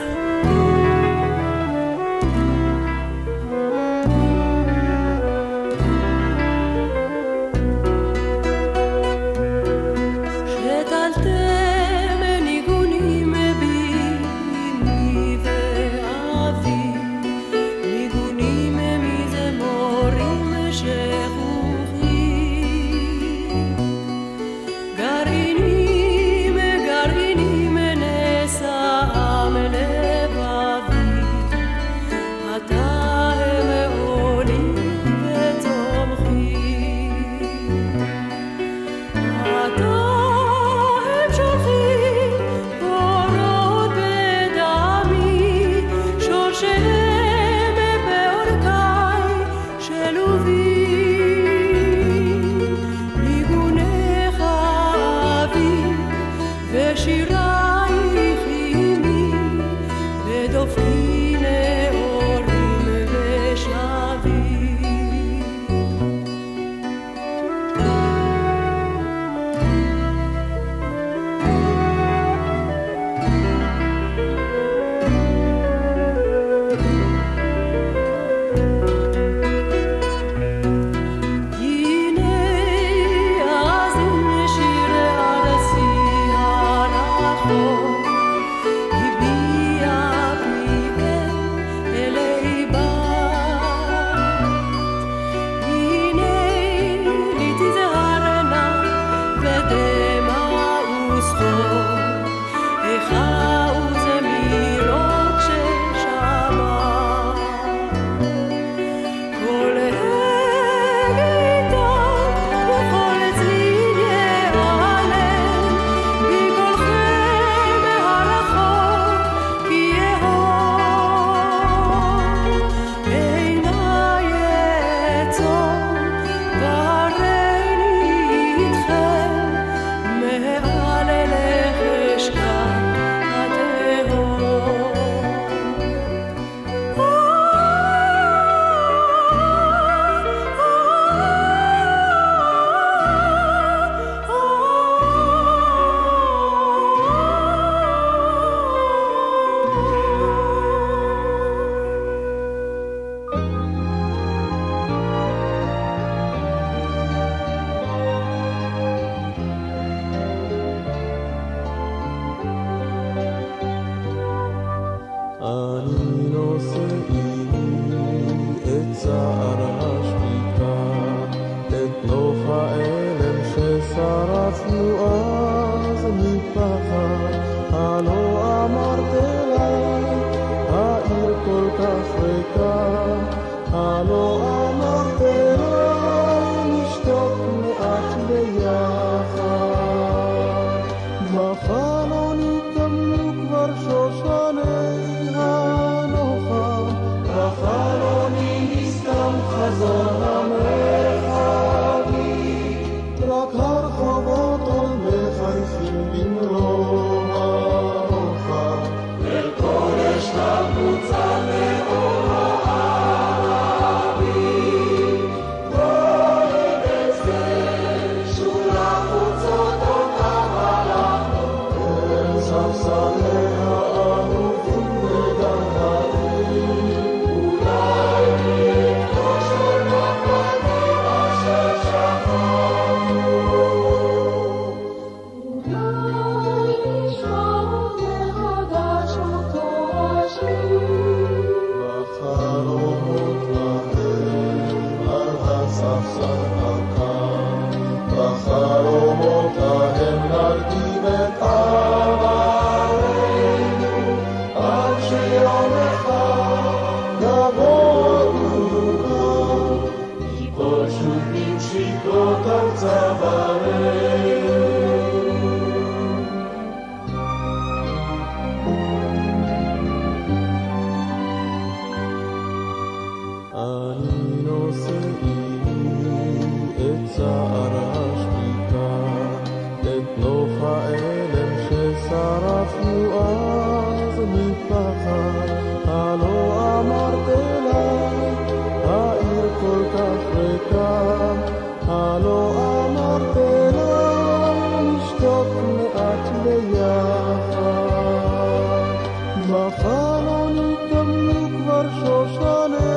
Shoshana.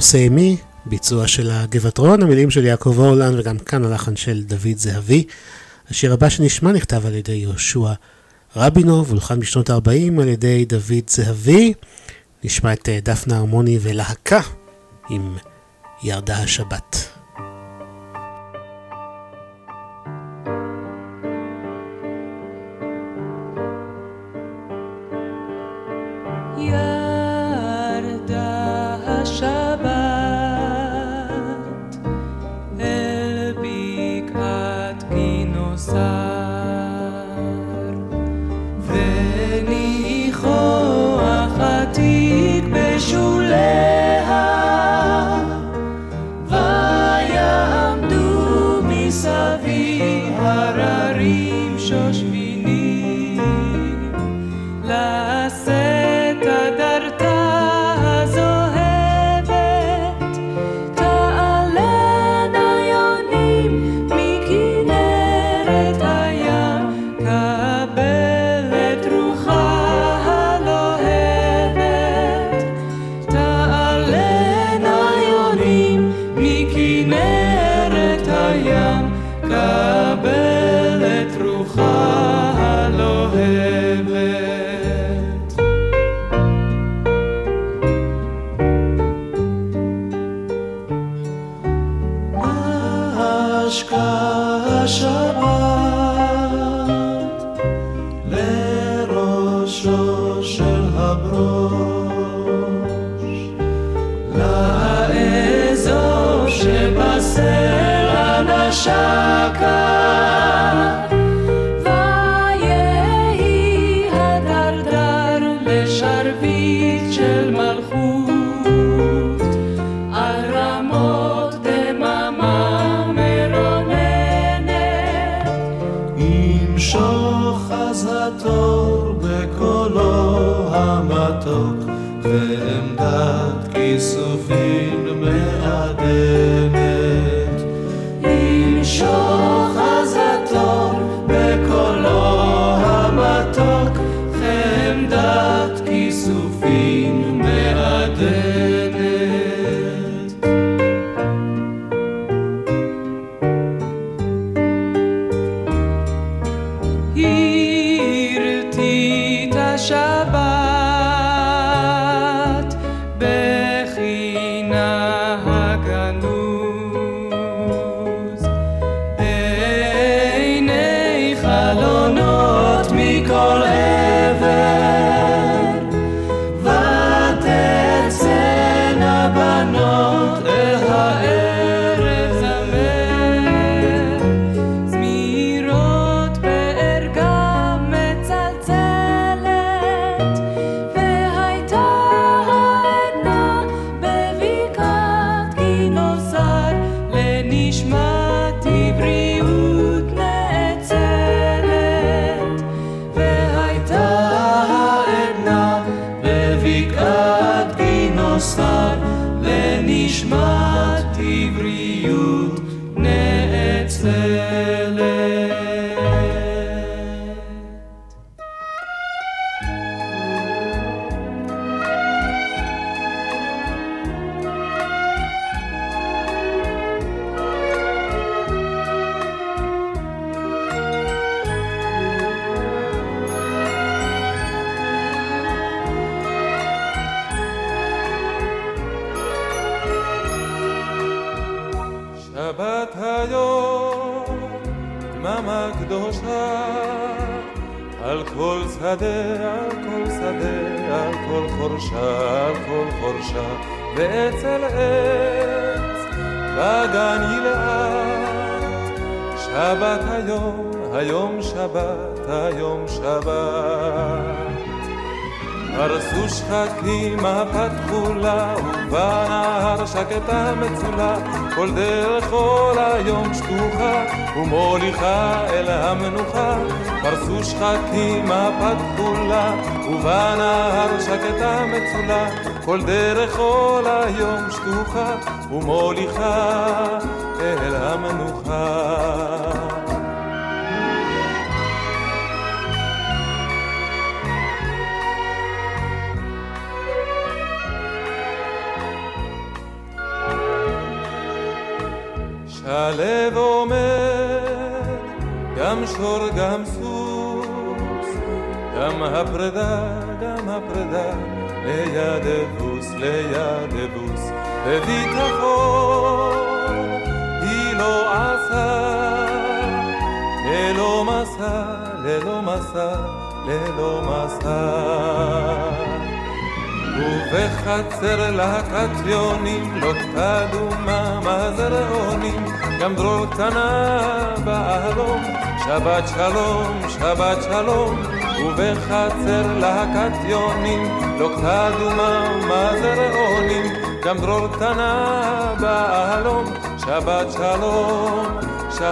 נושא עמי, ביצוע של הגבעתרון, המילים של יעקב אורלן וגם כאן הלחן של דוד זהבי. השיר הבא שנשמע נכתב על ידי יהושע רבינוב, הולחן בשנות ה-40 על ידי דוד זהבי. נשמע את אה, דפנה הרמוני ולהקה עם ירדה השבת.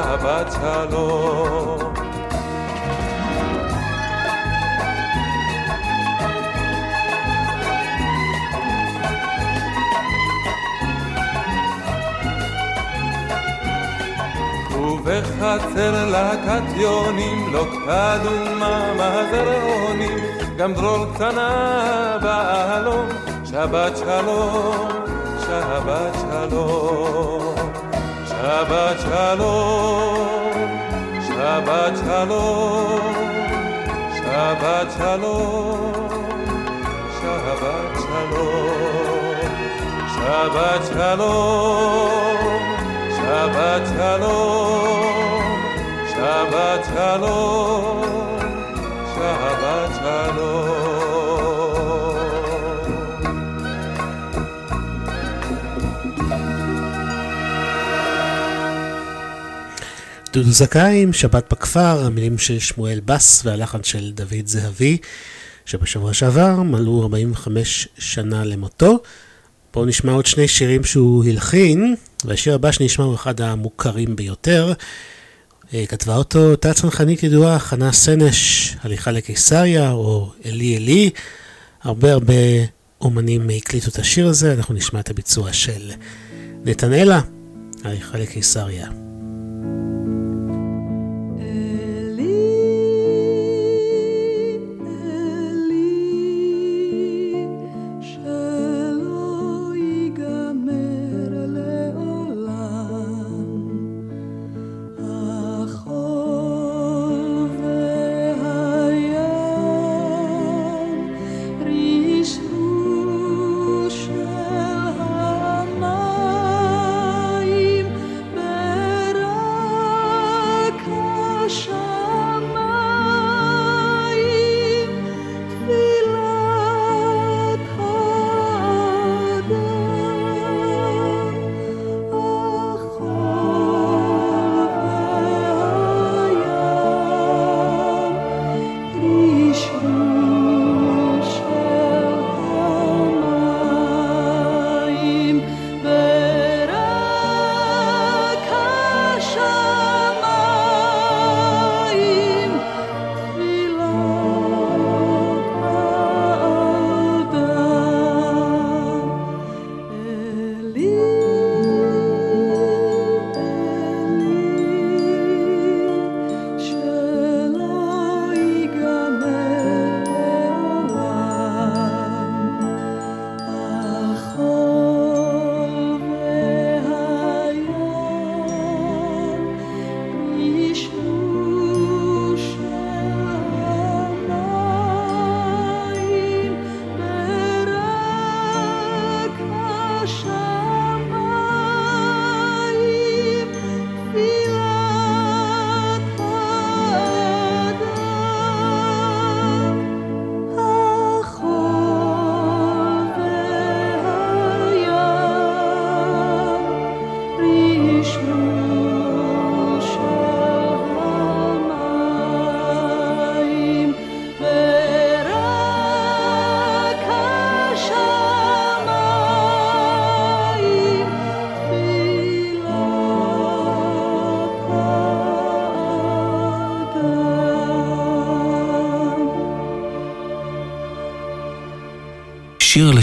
שבת שלום. ובחצר להקת יונים, לא קדומה מהזרעונים, גם דרור קטנה באהלום, שבת שלום, שבת שלום, שבת שלום, שבת שלום, שבת שלום, שבת שלום, שבת שלום. שבת שלום, שבת שלום, שבת שלום. דודו זכאי עם שבת בכפר, המילים של שמואל בס והלחן של דוד זהבי, שבשבוע שעבר מלאו 45 שנה למותו. בואו נשמע עוד שני שירים שהוא הלחין, והשיר הבא שנשמע הוא אחד המוכרים ביותר. אה, כתבה אותו אותה צנחנית ידועה, חנה סנש, הליכה לקיסריה, או אלי אלי. הרבה הרבה אומנים הקליטו את השיר הזה, אנחנו נשמע את הביצוע של נתנאלה, הליכה לקיסריה.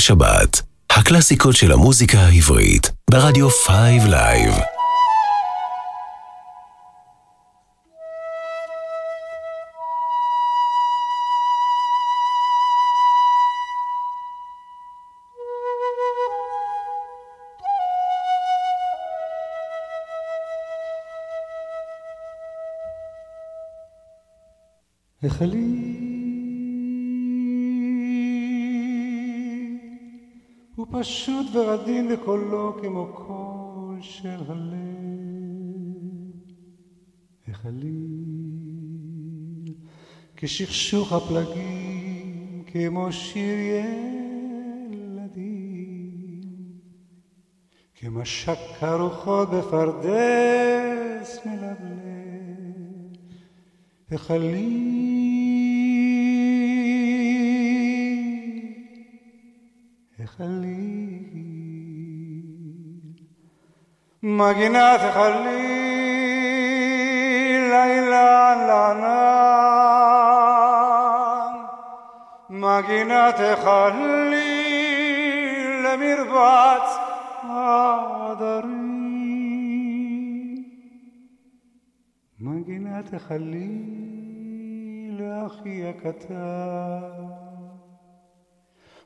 לשבת, הקלאסיקות של המוזיקה העברית, ברדיו 5 לייב. החליט הוא פשוט ורדין לקולו כמו קול של הלב. החליל כשכשוך הפלגים כמו שיר ילדים. כמשק הרוחות בפרדס מלבלב. החליל, وجنات خليل إلا الأنام. ما جنات خليل مربات عذري ما تخلي خليل أخي كتاب.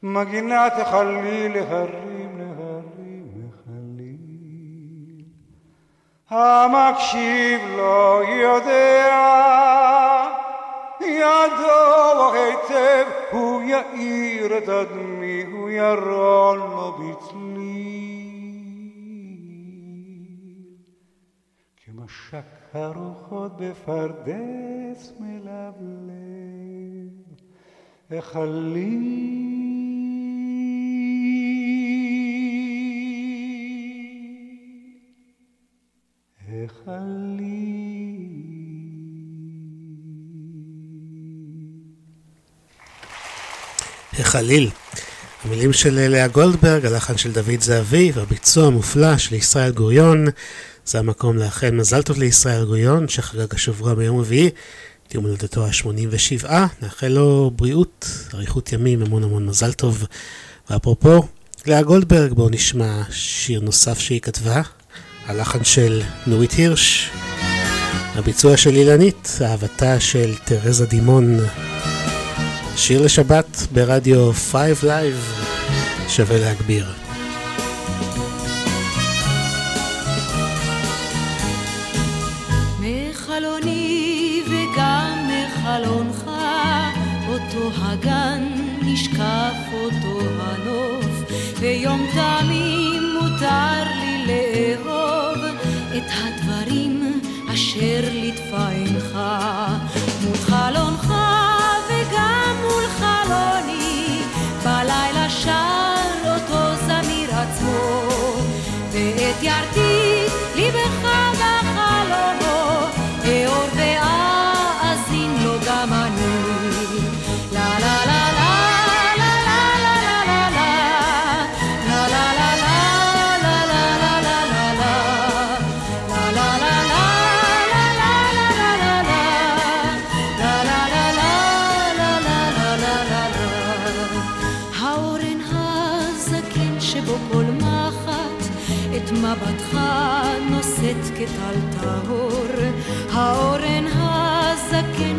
ما جنات خليل هري המקשיב לא יודע. ידוע היטב הוא יאיר את אדמי הוא ירון לו בצליל כמשק הרוחות בפרדס מלבלב החליל החליל. המילים של לאה גולדברג, הלחן של דוד זהבי והביצוע המופלא של ישראל גוריון. זה המקום לאחל מזל טוב לישראל גוריון, שחגג השבוע ביום רביעי, את יום הולדתו ה-87. נאחל לו בריאות, אריכות ימים, המון המון מזל טוב. ואפרופו, לאה גולדברג, בואו נשמע שיר נוסף שהיא כתבה, הלחן של נורית הירש, הביצוע של אילנית, אהבתה של תרזה דימון. שיר לשבת ברדיו 5 Live, שווה להגביר. את הדברים אשר ליטפה עינך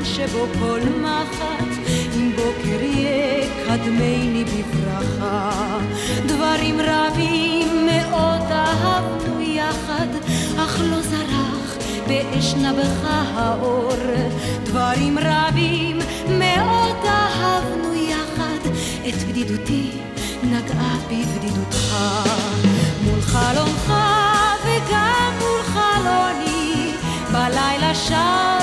שבו כל מחט אם בוקר יקדמני בברכה. דברים רבים מאוד אהבנו יחד אך לא זרח באש נבך האור. דברים רבים מאוד אהבנו יחד את בדידותי נגעה בבדידותך. מול חלומך וגם מול חלוני בלילה שר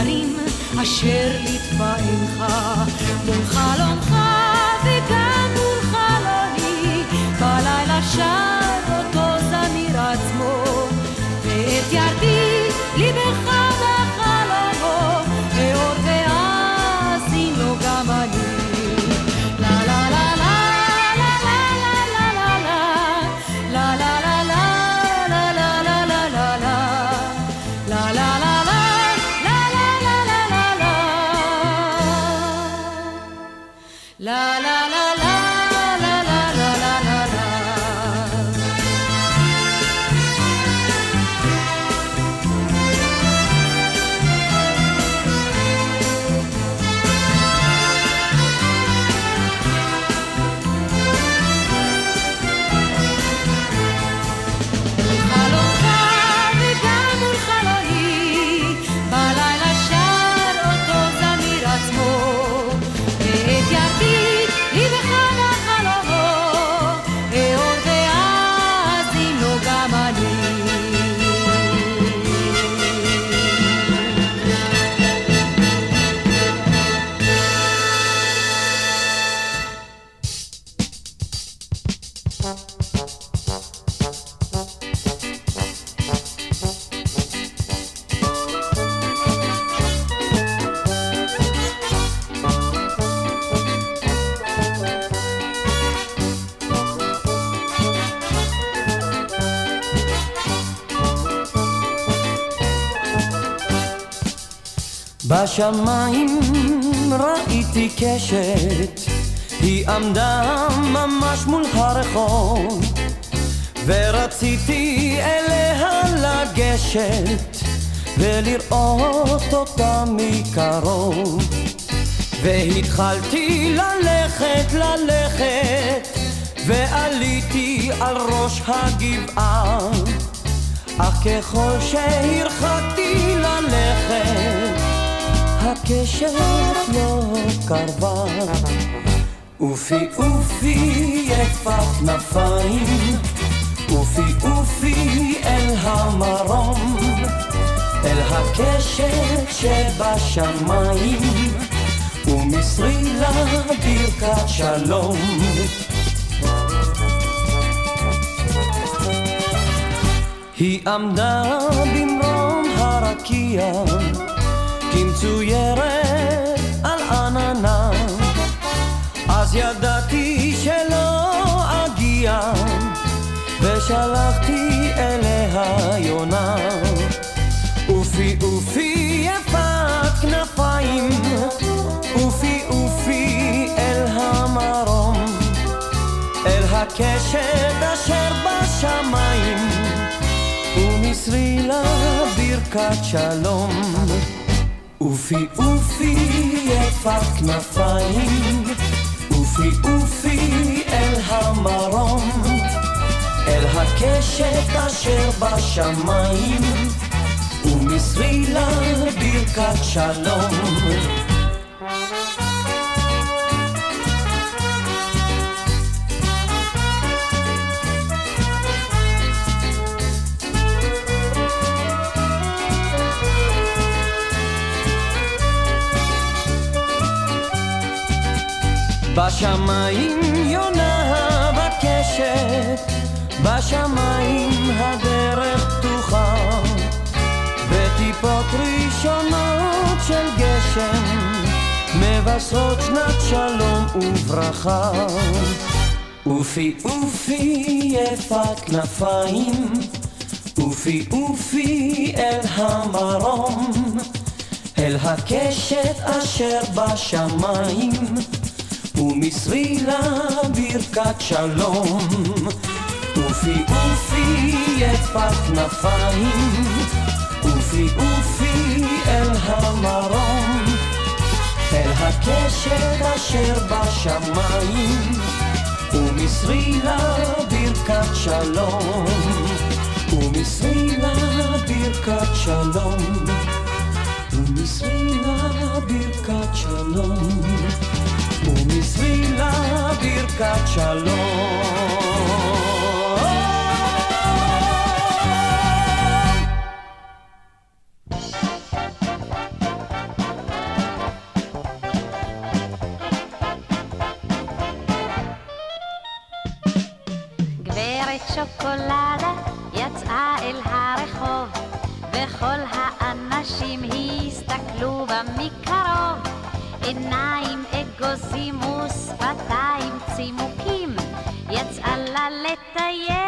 הדברים אשר ליטפה עינך מול חלומך וגם מול חלוני בלילה שר אותו זמיר עצמו. ואת ירתי בשמיים ראיתי קשת, היא עמדה ממש מול הרחוב, ורציתי אליה לגשת, ולראות אותה מקרוב. והתחלתי ללכת, ללכת, ועליתי על ראש הגבעה, אך ככל שהרחקתי ללכת, הקשת לא קרבה. אופי אופי יפת כנפיים, אופי אופי אל המרום, אל הקשת שבשמיים, ומסרי לה ברכת שלום. היא עמדה במרום הרקיע כמצוירת על עננה אז ידעתי שלא אגיע ושלחתי אליה יונה אופי אופי יפת כנפיים אופי אופי אל המרום אל הקשת אשר בשמיים ומסרי ברכת שלום אופי אופי יפת כנפיים, אופי אופי אל המרום, אל הקשת אשר בשמיים, ומסרי לה ברכת שלום. בשמיים יונה בקשת, בשמיים הדרך פתוחה, וטיפות ראשונות של גשם, מבשרות שנת שלום וברכה. אופי אופי יפת כנפיים, אופי אופי אל המרום, אל הקשת אשר בשמיים. ומסרי לה ברכת שלום. אופי אופי יפת כנפיים, אופי אופי אל המרום, אל הקשת אשר בשמיים, ומסרי לה ברכת שלום. ומסרי לה ברכת שלום. ומסרי לה ברכת שלום. ומסרי לה ברכת שוקולדה יצאה אל הרחוב, וכל האנשים הסתכלו בה. עיניים אגוזים ושפתיים צימוקים, יצאה לה לטייל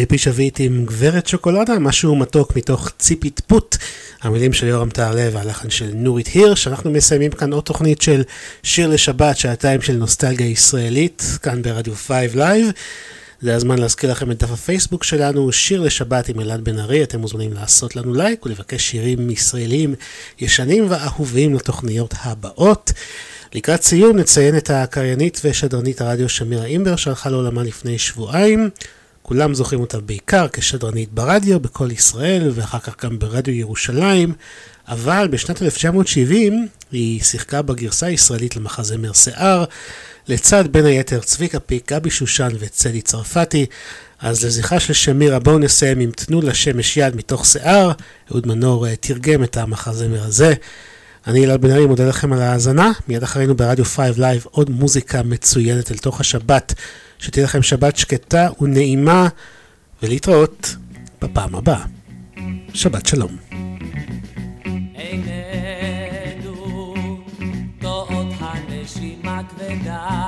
ציפי שביט עם גברת שוקולדה, משהו מתוק מתוך ציפיטפוט. המילים של יורם טהרלב והלחן של נורית הירש. אנחנו מסיימים כאן עוד תוכנית של שיר לשבת, שעתיים של נוסטלגיה ישראלית, כאן ברדיו 5 לייב. זה הזמן להזכיר לכם את דף הפייסבוק שלנו, שיר לשבת עם אלעד בן ארי, אתם מוזמנים לעשות לנו לייק ולבקש שירים ישראלים ישנים ואהובים לתוכניות הבאות. לקראת סיום נציין את הקריינית ושדרנית הרדיו שמירה אימבר שהלכה לעולמה לפני שבועיים. כולם זוכרים אותה בעיקר כשדרנית ברדיו, בקול ישראל, ואחר כך גם ברדיו ירושלים, אבל בשנת 1970 היא שיחקה בגרסה הישראלית למחזמר שיער, לצד בין היתר צביקה פיק, גבי שושן וצדי צרפתי. אז לזכרה של שמירה בואו נסיים עם תנו לשמש יד מתוך שיער, אהוד מנור אה, תרגם את המחזמר הזה. אני אלעד בן ארי מודה לכם על ההאזנה, מיד אחרינו ברדיו 5 לייב עוד מוזיקה מצוינת אל תוך השבת. שתהיה לכם שבת שקטה ונעימה, ולהתראות בפעם הבאה. שבת שלום. עינינו טועות הנשימה כבדה